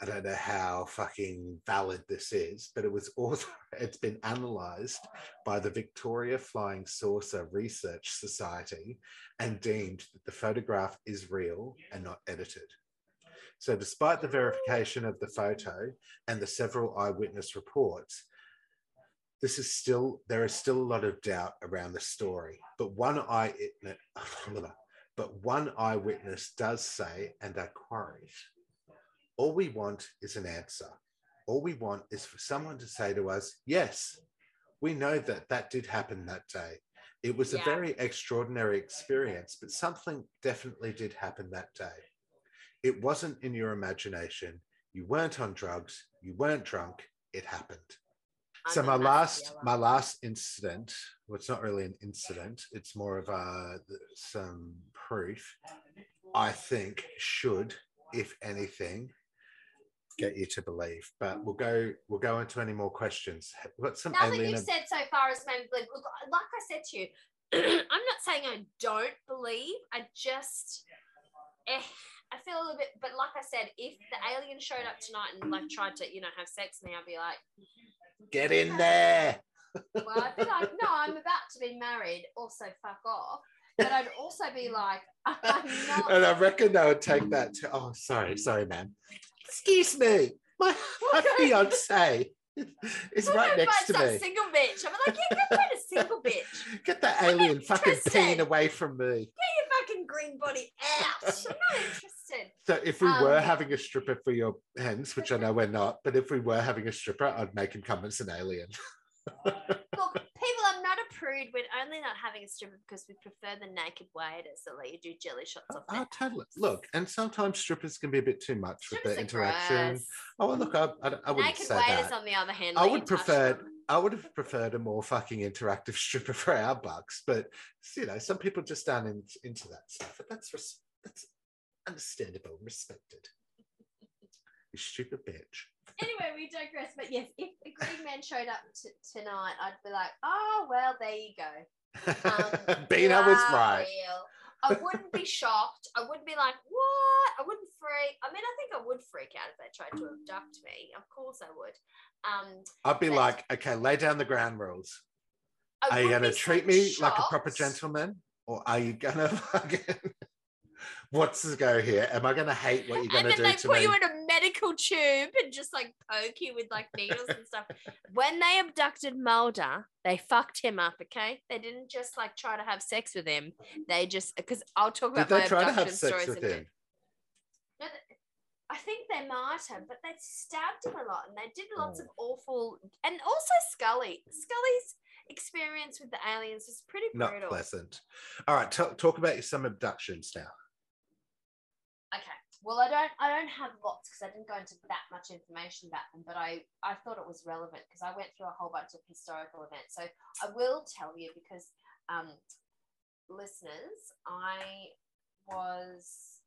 I don't know how fucking valid this is, but it was also it's been analysed by the Victoria Flying Saucer Research Society and deemed that the photograph is real and not edited. So, despite the verification of the photo and the several eyewitness reports, this is still there is still a lot of doubt around the story. But one eye but one eyewitness does say, and I quote, all we want is an answer. All we want is for someone to say to us, yes, we know that that did happen that day. It was Yeah. a very extraordinary experience, but something definitely did happen that day. It wasn't in your imagination. You weren't on drugs. You weren't drunk. It happened. so I'm my last my last incident well it's not really an incident it's more of uh, a some proof i think should if anything get you to believe but we'll go we'll go into any more questions we've got some Nothing alien you've said so far has made me believe. Look, like I said to you, I'm not saying I don't believe. I just, eh, I feel a little bit. But like I said, if the alien showed up tonight and like tried to, you know, have sex with me, I'd be like, get in there well, I'd be like, no, I'm about to be married. Also, fuck off. But I'd also be like, I'm not. and i reckon they would take that to oh sorry sorry man excuse me my, my fiance is right next to me single bitch. I'm like, yeah, go find a single bitch. get that alien fucking peeing away from me Get your fucking green body out. I'm not interested. So if we were Um, having a stripper for your hens, which I know we're not, but if we were having a stripper, I'd make him come as an alien. Look, people, I'm not a prude. We're only not having a stripper because we prefer the naked waiters that let you do jelly shots oh, off Oh, totally. Look, and sometimes strippers can be a bit too much with Strippers the are interaction. gross. Oh, look, I, I, I wouldn't Naked say waiters, that. on the other hand, I would prefer- I would have preferred a more fucking interactive stripper for our bucks, but you know, some people just aren't in, into that stuff. But that's res- that's understandable, respected. You stupid bitch. Anyway, we digress. But yes, if the green man showed up t- tonight, I'd be like, oh, well, there you go. Um, Bina was right. real. I wouldn't be shocked. I wouldn't be like, what? I wouldn't freak. I mean, I think I would freak out if they tried to abduct me. Of course I would. Um, I'd be like, okay, lay down the ground rules. I are you going to treat me like a proper gentleman or are you going to fucking what's the go here am i going to hate what you're going and to then do they to put me you in a medical tube and just like poke you with like needles and stuff. When they abducted Mulder, they fucked him up. Okay, they didn't just like try to have sex with him. They just because I'll talk about did about they my try to abduction have sex stories with in him No, I think they might have, but they stabbed him a lot, and they did lots of Oh. awful. And also Scully, Scully's experience with the aliens was pretty brutal. not pleasant all right t- talk about some abductions now. Well, I don't. I don't have lots because I didn't go into that much information about them. But I, I thought it was relevant because I went through a whole bunch of historical events. So I will tell you because, um, listeners, I was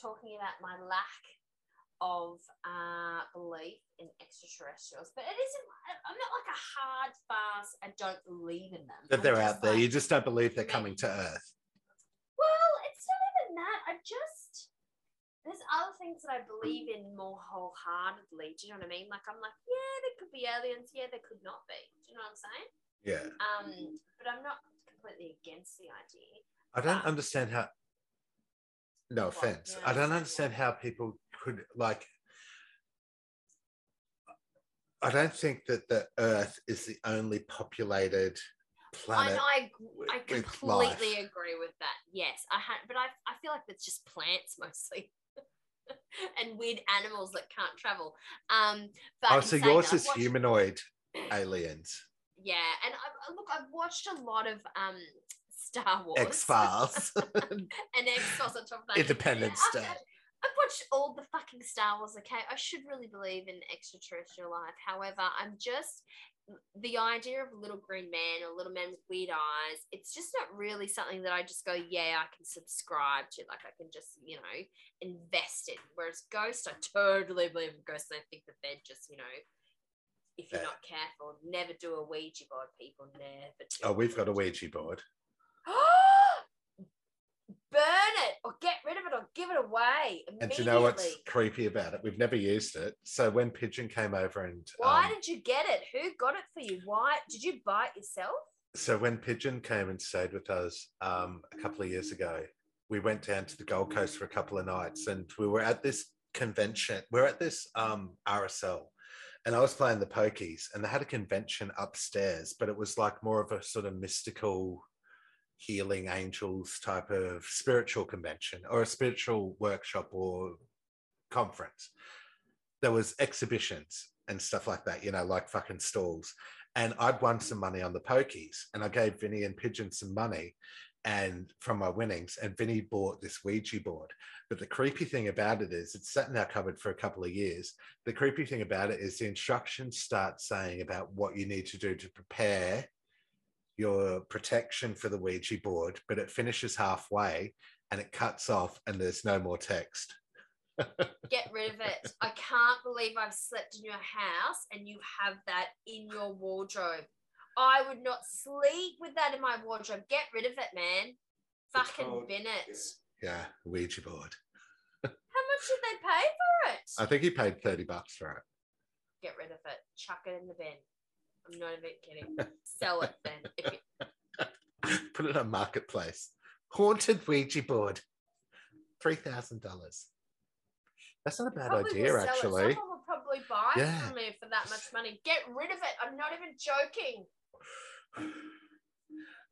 talking about my lack of uh, belief in extraterrestrials, but it isn't. I'm not like a hard, fast. I don't believe in them. that I'm they're out there like- you just don't believe they're coming to earth well, it's not even that. I just there's other things that I believe in more wholeheartedly. Do you know what I mean? Like I'm like, yeah, there could be aliens. Yeah, there could not be. Do you know what I'm saying? yeah Um, but I'm not completely against the idea. i don't understand how no What? offense You i don't understand how people could like i don't think that the earth is the only populated planet I, I with completely agree with that. Yes, I had, but I, I feel like it's just plants mostly. and weird animals that can't travel. Um, but oh so yours that, is watched- humanoid aliens Yeah, and I, look, I've watched a lot of um Star Wars, X Files, and X Files on top of that. Independence Day. I've, I've watched all the fucking Star Wars. Okay, I should really believe in extraterrestrial life. However, I'm just the idea of a little green man or little man with weird eyes. It's just not really something that I just go, yeah, I can subscribe to. Like I can just, you know, invest in. Whereas ghost, I totally believe in ghosts. And I think that they're just, you know. If you're Yeah. not careful, never do a Ouija board, people. Never do. oh we've got a ouija board burn it or get rid of it or give it away And you know what's creepy about it? We've never used it. So when Pigeon came over and Why um, did you get it? Who got it for you? Why did you buy it yourself? so when Pigeon came and stayed with us um, a couple of years ago, we went down to the Gold Coast for a couple of nights, and we were at this convention. We are at this um, RSL, and I was playing the pokies, and they had a convention upstairs, but it was like more of a sort of mystical, healing angels type of spiritual convention or a spiritual workshop or conference. There was exhibitions and stuff like that, you know, like fucking stalls and I'd won some money on the pokies, and I gave Vinny and Pigeon some money, and from my winnings, and Vinny bought this Ouija board. But the creepy thing about it is, it's sat in our cupboard for a couple of years. The creepy thing about it is the instructions start saying about what you need to do to prepare your protection for the Ouija board, but it finishes halfway and it cuts off, and there's no more text. Get rid of it. I can't believe I've slept in your house and you have that in your wardrobe. I would not sleep with that in my wardrobe. Get rid of it, man. Fucking called- bin it. Yeah, Ouija board. How much did they pay for it? I think he paid 30 bucks for it. Get rid of it. Chuck it in the bin. I'm not even kidding. Sell it then. You, Put it on marketplace. Haunted Ouija board. Three thousand dollars. That's not a bad probably idea, sell it. actually. Someone will probably buy Yeah. it from me for that much money. Get rid of it. I'm not even joking.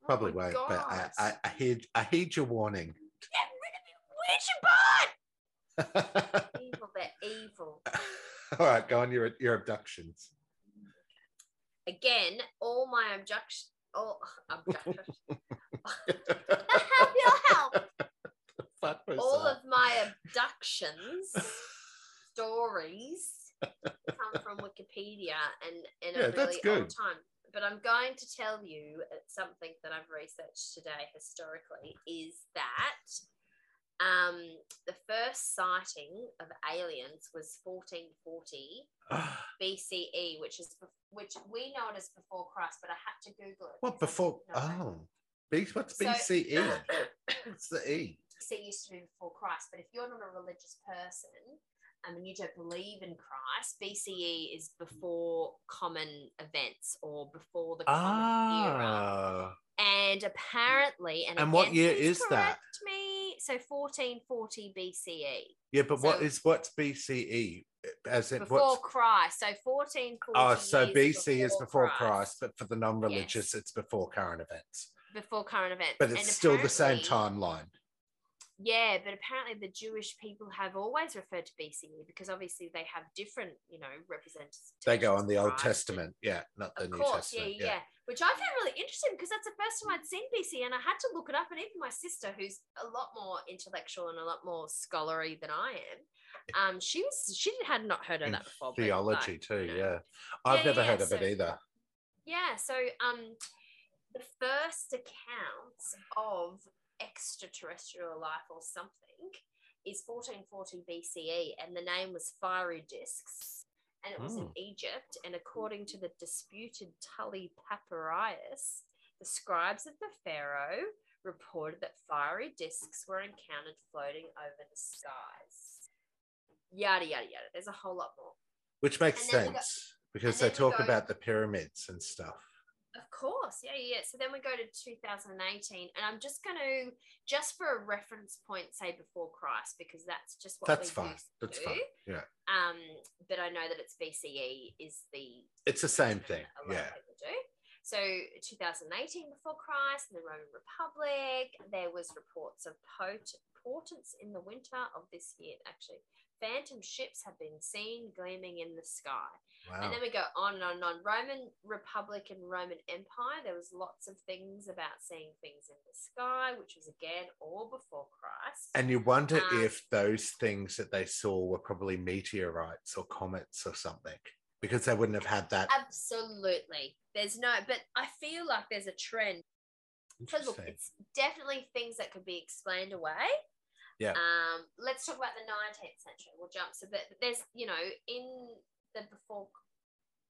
Oh Probably my won't, but I, I, I heed I heed your warning. Get rid of your Ouija board. Evil, they're evil. All right, go on your your abductions. Again, all my abduction, all abduction. help. All of my abductions stories come from Wikipedia and in Yeah, a that's really old good. time. But I'm going to tell you something that I've researched today historically is that um, the first sighting of aliens was 1440 BCE, E, which is which we know it as before Christ, but I had to Google it. what before? Oh, B, what's So- BCE? What's the E? BC used to be before Christ, but if you're not a religious person um, and you don't believe in Christ, BCE is before common events or before the common era. Ah, And apparently, and, And what year is that? Me, so 1440 BCE. yeah, but what So- is what's BCE? As in Before Christ, so 1440. Oh, so BC is before Christ, but for the non-religious, Yes. it's before current events. before current events. But it's And still the same timeline. Yeah, but apparently the Jewish people have always referred to BCE because obviously they have different, you know, representatives. They go on the Old. Testament, yeah, not the Of New course, yeah, Testament. yeah, Which I found really interesting because that's the first time I'd seen BC and I had to look it up. And even my sister, who's a lot more intellectual and a lot more scholarly than I am, um, she was she had not heard of And that before. Theology like, too, you know, yeah. I've Yeah, never yeah, heard of so- it either. Yeah, so um, the first accounts of extraterrestrial life or something is 1440 BCE, and the name was Fiery Discs, and it was in Hmm. Egypt. And according to the disputed Tully Papyrus, the scribes of the pharaoh reported that fiery discs were encountered floating over the skies. Yada yada yada. There's a whole lot more. Which makes we go- sense because they talk go- about the pyramids and stuff. Of course, yeah, yeah. So then we go to 2018, and I'm just going to, just for a reference point, say before Christ, because that's just what That's we fine. That's do. fine. Yeah. Um, but I know that it's BCE is the It's the same thing. A lot Yeah. of people do. So 2018 before Christ, in the Roman Republic, there was reports of pot- portents in the winter of this year. Actually, phantom ships have been seen gleaming in the sky. And then we go on and on and on. Roman Republic and Roman Empire, there was lots of things about seeing things in the sky, which was again all before Christ. And you wonder Um, if those things that they saw were probably meteorites or comets or something because they wouldn't have had that. Absolutely. There's no, but I feel like there's a trend. So look, it's definitely things that could be explained away. Yeah. Um, let's talk about the 19th century. We'll jump to bit. There's, you know, in the before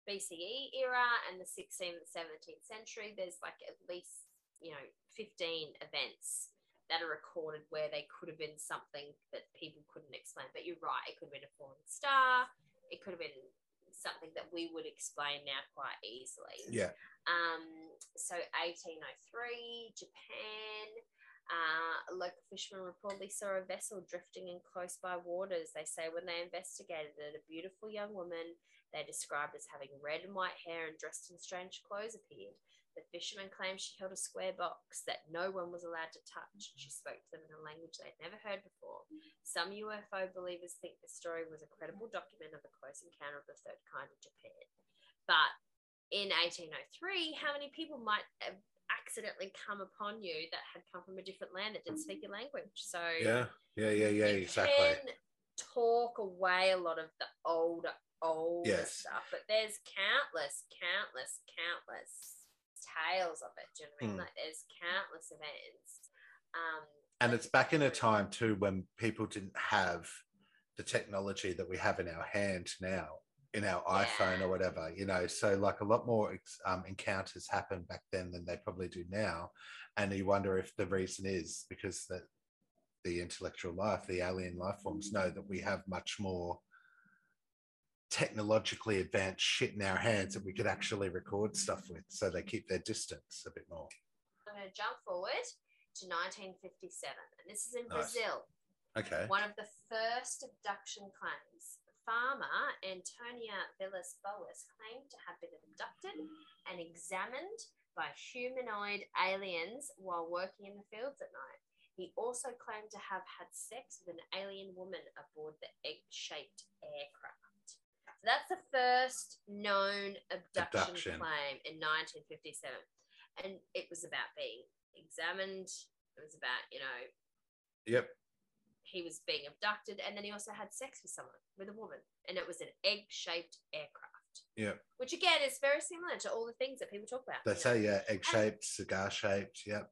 BCE era and the 16th and 17th century, there's like at least, you know, 15 events that are recorded where they could have been something that people couldn't explain. But you're right, it could have been a falling star. It could have been something that we would explain now quite easily. Yeah. Um, so 1803, Japan. Uh, local fisherman reportedly saw a vessel drifting in close by waters. They say when they investigated it, a beautiful young woman they described as having red and white hair and dressed in strange clothes appeared. The fisherman claimed she held a square box that no one was allowed to touch. She spoke to them in a language they'd never heard before. Some UFO believers think the story was a credible document of a close encounter of the third kind in Japan. But in 1803, how many people might have accidentally come upon you that had come from a different land that didn't speak your language? So Yeah. Yeah. Yeah. Yeah. you Exactly. can talk away a lot of the older, older Yes. stuff, but there's countless, countless, countless tales of it. Do you know what I mean? Mm. Like there's countless events. Um, And it's back in a time too when people didn't have the technology that we have in our hand now, in our iPhone Yeah. or whatever, you know. So, like a lot more um, encounters happened back then than they probably do now. And you wonder if the reason is because that the intellectual life, the alien life forms know that we have much more technologically advanced shit in our hands that we could actually record stuff with. So they keep their distance a bit more. I'm going to jump forward to 1957, and this is in Nice. Brazil. Okay. One of the first abduction claims. Farmer Antonio Villas Boas claimed to have been abducted and examined by humanoid aliens while working in the fields at night. He also claimed to have had sex with an alien woman aboard the egg shaped aircraft. So that's the first known abduction, Abduction. claim in 1957. And it was about being examined, it was about, you know, Yep. he was being abducted and then he also had sex with someone with a woman and it was an egg-shaped aircraft Yeah. which again is very similar to all the things that people talk about They you know. say, yeah, egg shaped, cigar shaped. Yep.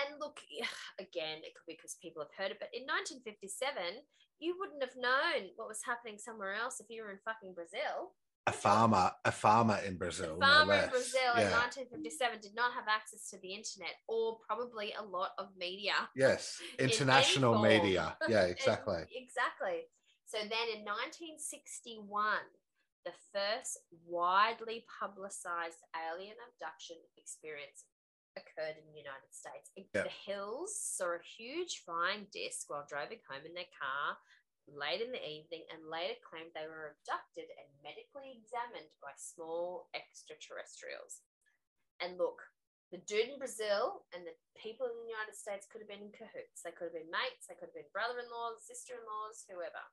and look again it could be because people have heard it but in 1957 you wouldn't have known what was happening somewhere else if you were in fucking brazil A farmer, a farmer in Brazil. no farmer in less. brazil in 1957 did not have access to the internet or probably a lot of media Yes. International form. media. Yeah, exactly. exactly. So then in 1961, the first widely publicized alien abduction experience occurred in the United States. Yeah. The Hills saw a huge flying disc while driving home in their car late in the evening and later claimed they were abducted and medically examined by small extraterrestrials. And look, the dude in Brazil and the people in the United States could have been in cahoots. They could have been mates, they could have been brother in laws, sister in laws, whoever.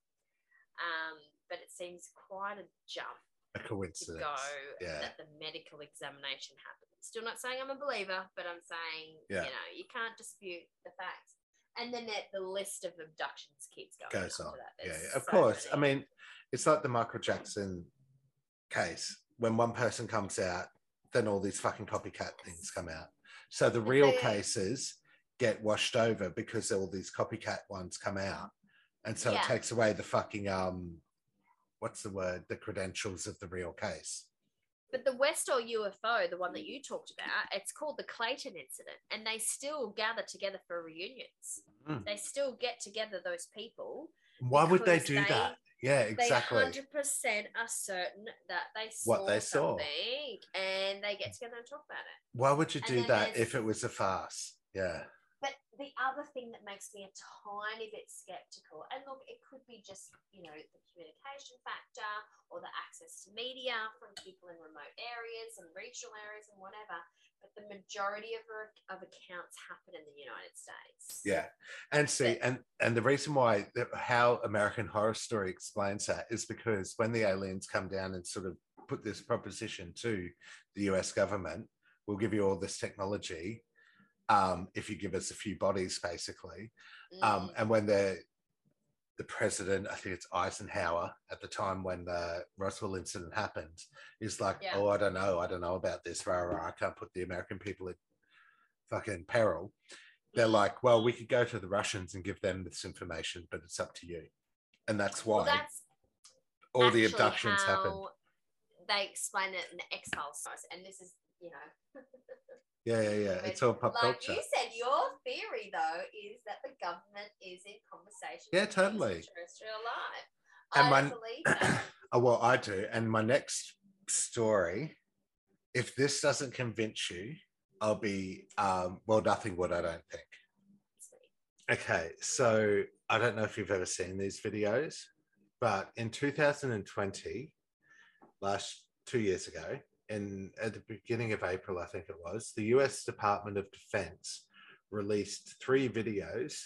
Um, but it seems quite a jump A to coincidence. go Yeah. that the medical examination happened. Still not saying I'm a believer, but I'm saying, Yeah. you know, you can't dispute the facts. And then the, the list of abductions keeps going. Goes on. that. Yeah, yeah, of so course. I mean, it's like the Michael Jackson case. When one person comes out, then all these fucking copycat things come out. So the real cases get washed over because all these copycat ones come out. And so Yeah. it takes away the fucking um what's the word? The credentials of the real case. But the Westall UFO, the one that you talked about, it's called the Clayton incident, and they still gather together for reunions. Mm. They still get together those people. Why would they do they- that? Yeah, exactly. They hundred percent are certain that they saw What they saw. something, and they get together and talk about it. Why would you And do that if it was a farce? Yeah. But the other thing that makes me a tiny bit skeptical, and look, it could be just, you know, the communication factor or the access to media from people in remote areas and regional areas and whatever. But the majority of, of accounts happen in the United States. Yeah, and see, But- and and the reason why the, how American Horror Story explains that is because when the aliens come down and sort of put this proposition to the U.S. government, we'll give you all this technology um, if you give us a few bodies, basically. Um, Mm. and when the the president, I think it's Eisenhower, at the time when the Roswell incident happened, is like, Yeah. "Oh, I don't know, I don't know about this. Rah, rah, I can't put the American people in fucking peril." They're Mm. like, "Well, we could go to the Russians and give them this information, but it's up to you." And that's why Well, that's all the abductions happen. They explain it in the X Files, and this is you know. Yeah, yeah, yeah. It's all pop like culture. you said, your theory though is that the government is in conversation. Yeah, with totally. Terrestrial life. And I my- believe. Oh, well, I do. And my next story, if this doesn't convince you, I'll be, um, well, nothing would, I don't think. Okay, so I don't know if you've ever seen these videos, but in 2020, last two years ago, in at the beginning of April, I think it was, the US Department of Defense released three videos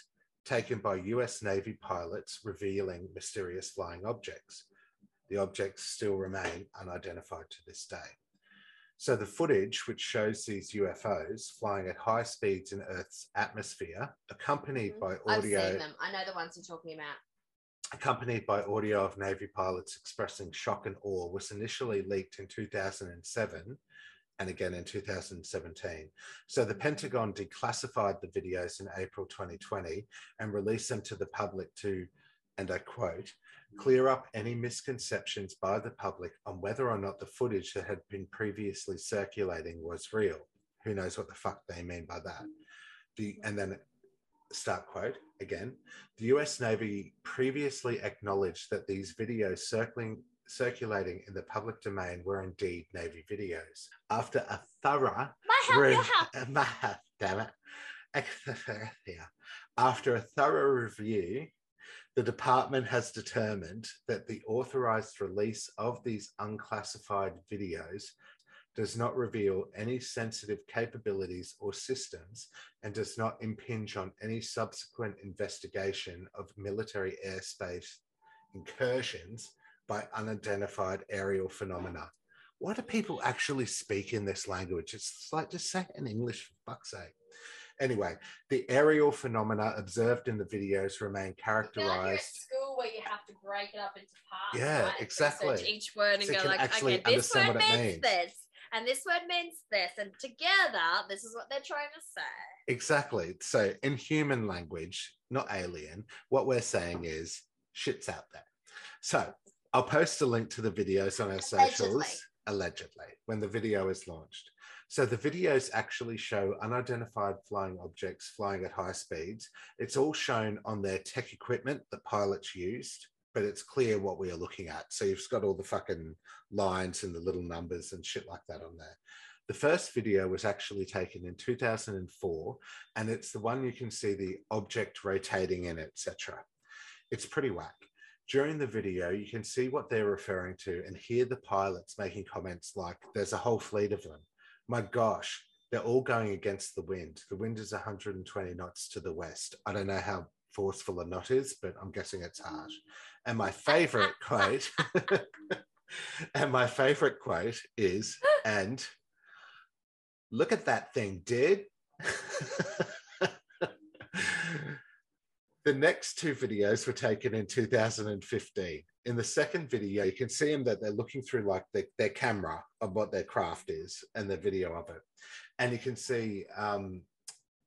taken by US Navy pilots revealing mysterious flying objects. The objects still remain unidentified to this day. So the footage, which shows these UFOs flying at high speeds in Earth's atmosphere, accompanied Mhm. by I've audio, seen them. I know the ones you're talking about. Accompanied by audio of Navy pilots expressing shock and awe, was initially leaked in 2007 and again in 2017. So the Pentagon declassified the videos in April 2020 and released them to the public to, and I quote, clear up any misconceptions by the public on whether or not the footage that had been previously circulating was real. Who knows what the fuck they mean by that? The, and then start quote again the US Navy previously acknowledged that these videos circling circulating in the public domain were indeed Navy videos. After a thorough re- your damn it. After a thorough review, the department has determined that the authorized release of these unclassified videos does not reveal any sensitive capabilities or systems and does not impinge on any subsequent investigation of military airspace incursions by unidentified aerial phenomena. Why do people actually speak in this language? It's like just say it in English for fuck's sake. Anyway, the aerial phenomena observed in the videos remain feel like characterized. school where you have to break it up into parts. Yeah, right, exactly. research Each word and So go like, okay, this word what it means means. this, and this word means this, and together, this is what they're trying to say. Exactly. So, in human language, not alien, what we're saying is shit's out there. So, I'll post a link to the videos on our socials, Allegedly. allegedly, when the video is launched. So, the videos actually show unidentified flying objects flying at high speeds. It's all shown on their tech equipment that pilots used, but it's clear what we are looking at. So, you've got all the fucking lines and the little numbers and shit like that on there. The first video was actually taken in 2004, and it's the one you can see the object rotating in, etc. It's pretty whack. During the video, you can see what they're referring to and hear the pilots making comments like, There's a whole fleet of them. My gosh, they're all going against the wind. The wind is 120 knots to the west. I don't know how forceful a knot is, but I'm guessing it's harsh. And my favorite quote, and my favorite quote is, and look at that thing, dude. the next two videos were taken in 2015. In the second video, you can see them that they're looking through like the, their camera of what their craft is and the video of it. And you can see um,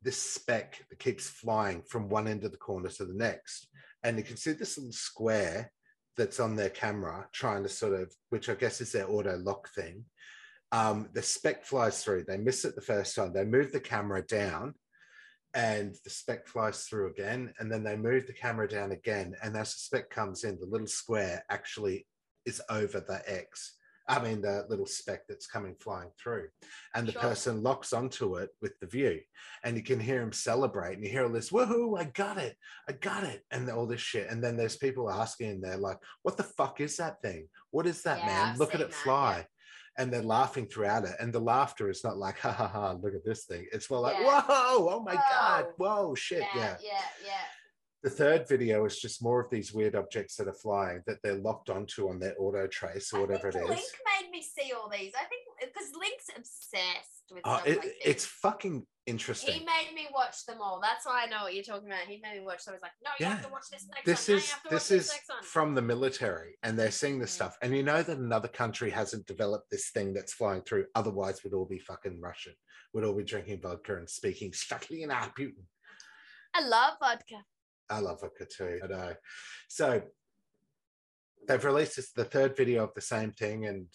this speck that keeps flying from one end of the corner to the next. And you can see this little square that's on their camera trying to sort of, which I guess is their auto lock thing. Um, the speck flies through. They miss it the first time. They move the camera down and the speck flies through again. And then they move the camera down again. And as the speck comes in, the little square actually is over the X. I mean, the little speck that's coming flying through. And the Sure. person locks onto it with the view. And you can hear him celebrate. And you hear all this, woohoo, I got it. I got it. And all this shit. And then there's people asking, and they're like, what the fuck is that thing? What is that, Yeah, man? I've Look at it that, fly. yeah. And they're laughing throughout it. And the laughter is not like, ha ha ha, look at this thing. It's more like, Yeah. whoa, oh my God, Whoa. whoa, shit. yeah, yeah. yeah, yeah. The third video is just more of these weird objects that are flying that they're locked onto on their auto trace or whatever it is. I think is. Link made me see all these. I think because Link's obsessed with Oh, it, like it's fucking interesting. he made me watch them all. That's why I know what you're talking about. He made me watch. So I was like, no, you have to watch this next This one. Is to this this is from the military, and they're seeing this Mm. stuff. And you know that another country hasn't developed this thing that's flying through. Otherwise, we'd all be fucking Russian. We'd all be drinking vodka and speaking Stalina Putin. I love vodka. I love vodka too. I know. So they've released this, the third video of the same thing, and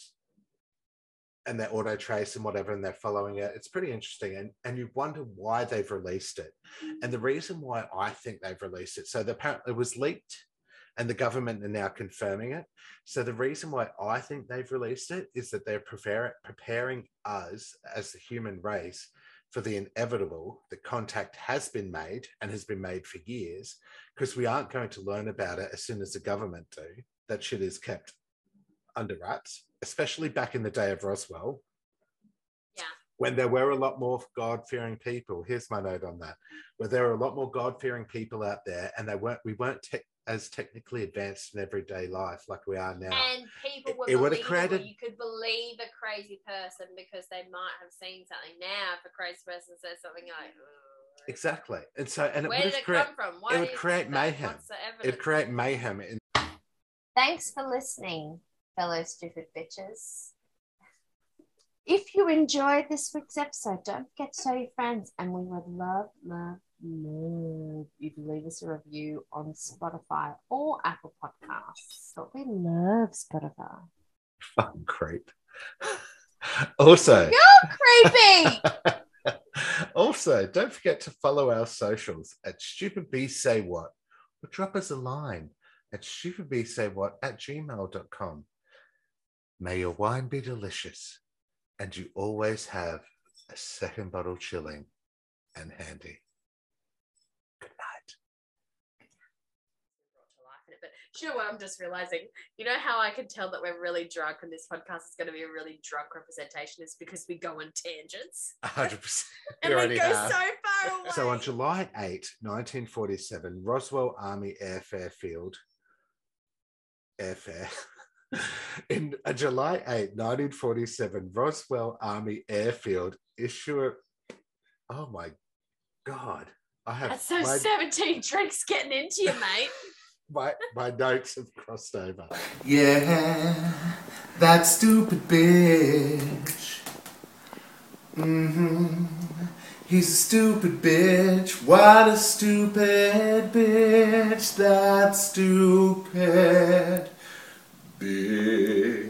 and they're auto trace and whatever, and they're following it. It's pretty interesting, and and you wonder why they've released it, and the reason why I think they've released it. So the apparently it was leaked, and the government are now confirming it. So the reason why I think they've released it is that they're prepare, preparing us as the human race for the inevitable that contact has been made and has been made for years because we aren't going to learn about it as soon as the government do that shit is kept under wraps especially back in the day of roswell. When there were a lot more god-fearing people here's my note on that where there were a lot more god-fearing people out there and they weren't we weren't te- as technically advanced in everyday life like we are now And people It- were it would've created- You could believe a crazy person because they might have seen something. Now, if a crazy person says something like, "Ugh." exactly and so and it where would did have it created come from? Why it would create mayhem. It'd create mayhem in Thanks for listening, fellow stupid bitches. If you enjoyed this week's episode, don't forget to tell your friends, and we would love, love, love you to leave us a review on Spotify or Apple Podcasts. But we love Spotify. Oh, fucking creep also You're creepy. also, don't forget to follow our socials at Stupid B Say What or drop us a line at stupidbsaywhat at gmail.com. May your wine be delicious and you always have a second bottle chilling and handy. Good night. brought to life in it. But you know what I'm just realizing? You know how I can tell that we're really drunk and this podcast is going to be a really drunk representation is because we go on tangents 100%. and we go so far away. So on July 8, 1947, Roswell Army Airfare Field, Airfare. In uh, July 8, 1947, Roswell Army Airfield issue a, oh my God. I have That's so my, 17 drinks getting into you, mate. my, my notes have crossed over. Yeah, that stupid bitch. Mm-hmm. He's a stupid bitch. What a stupid bitch. That's stupid big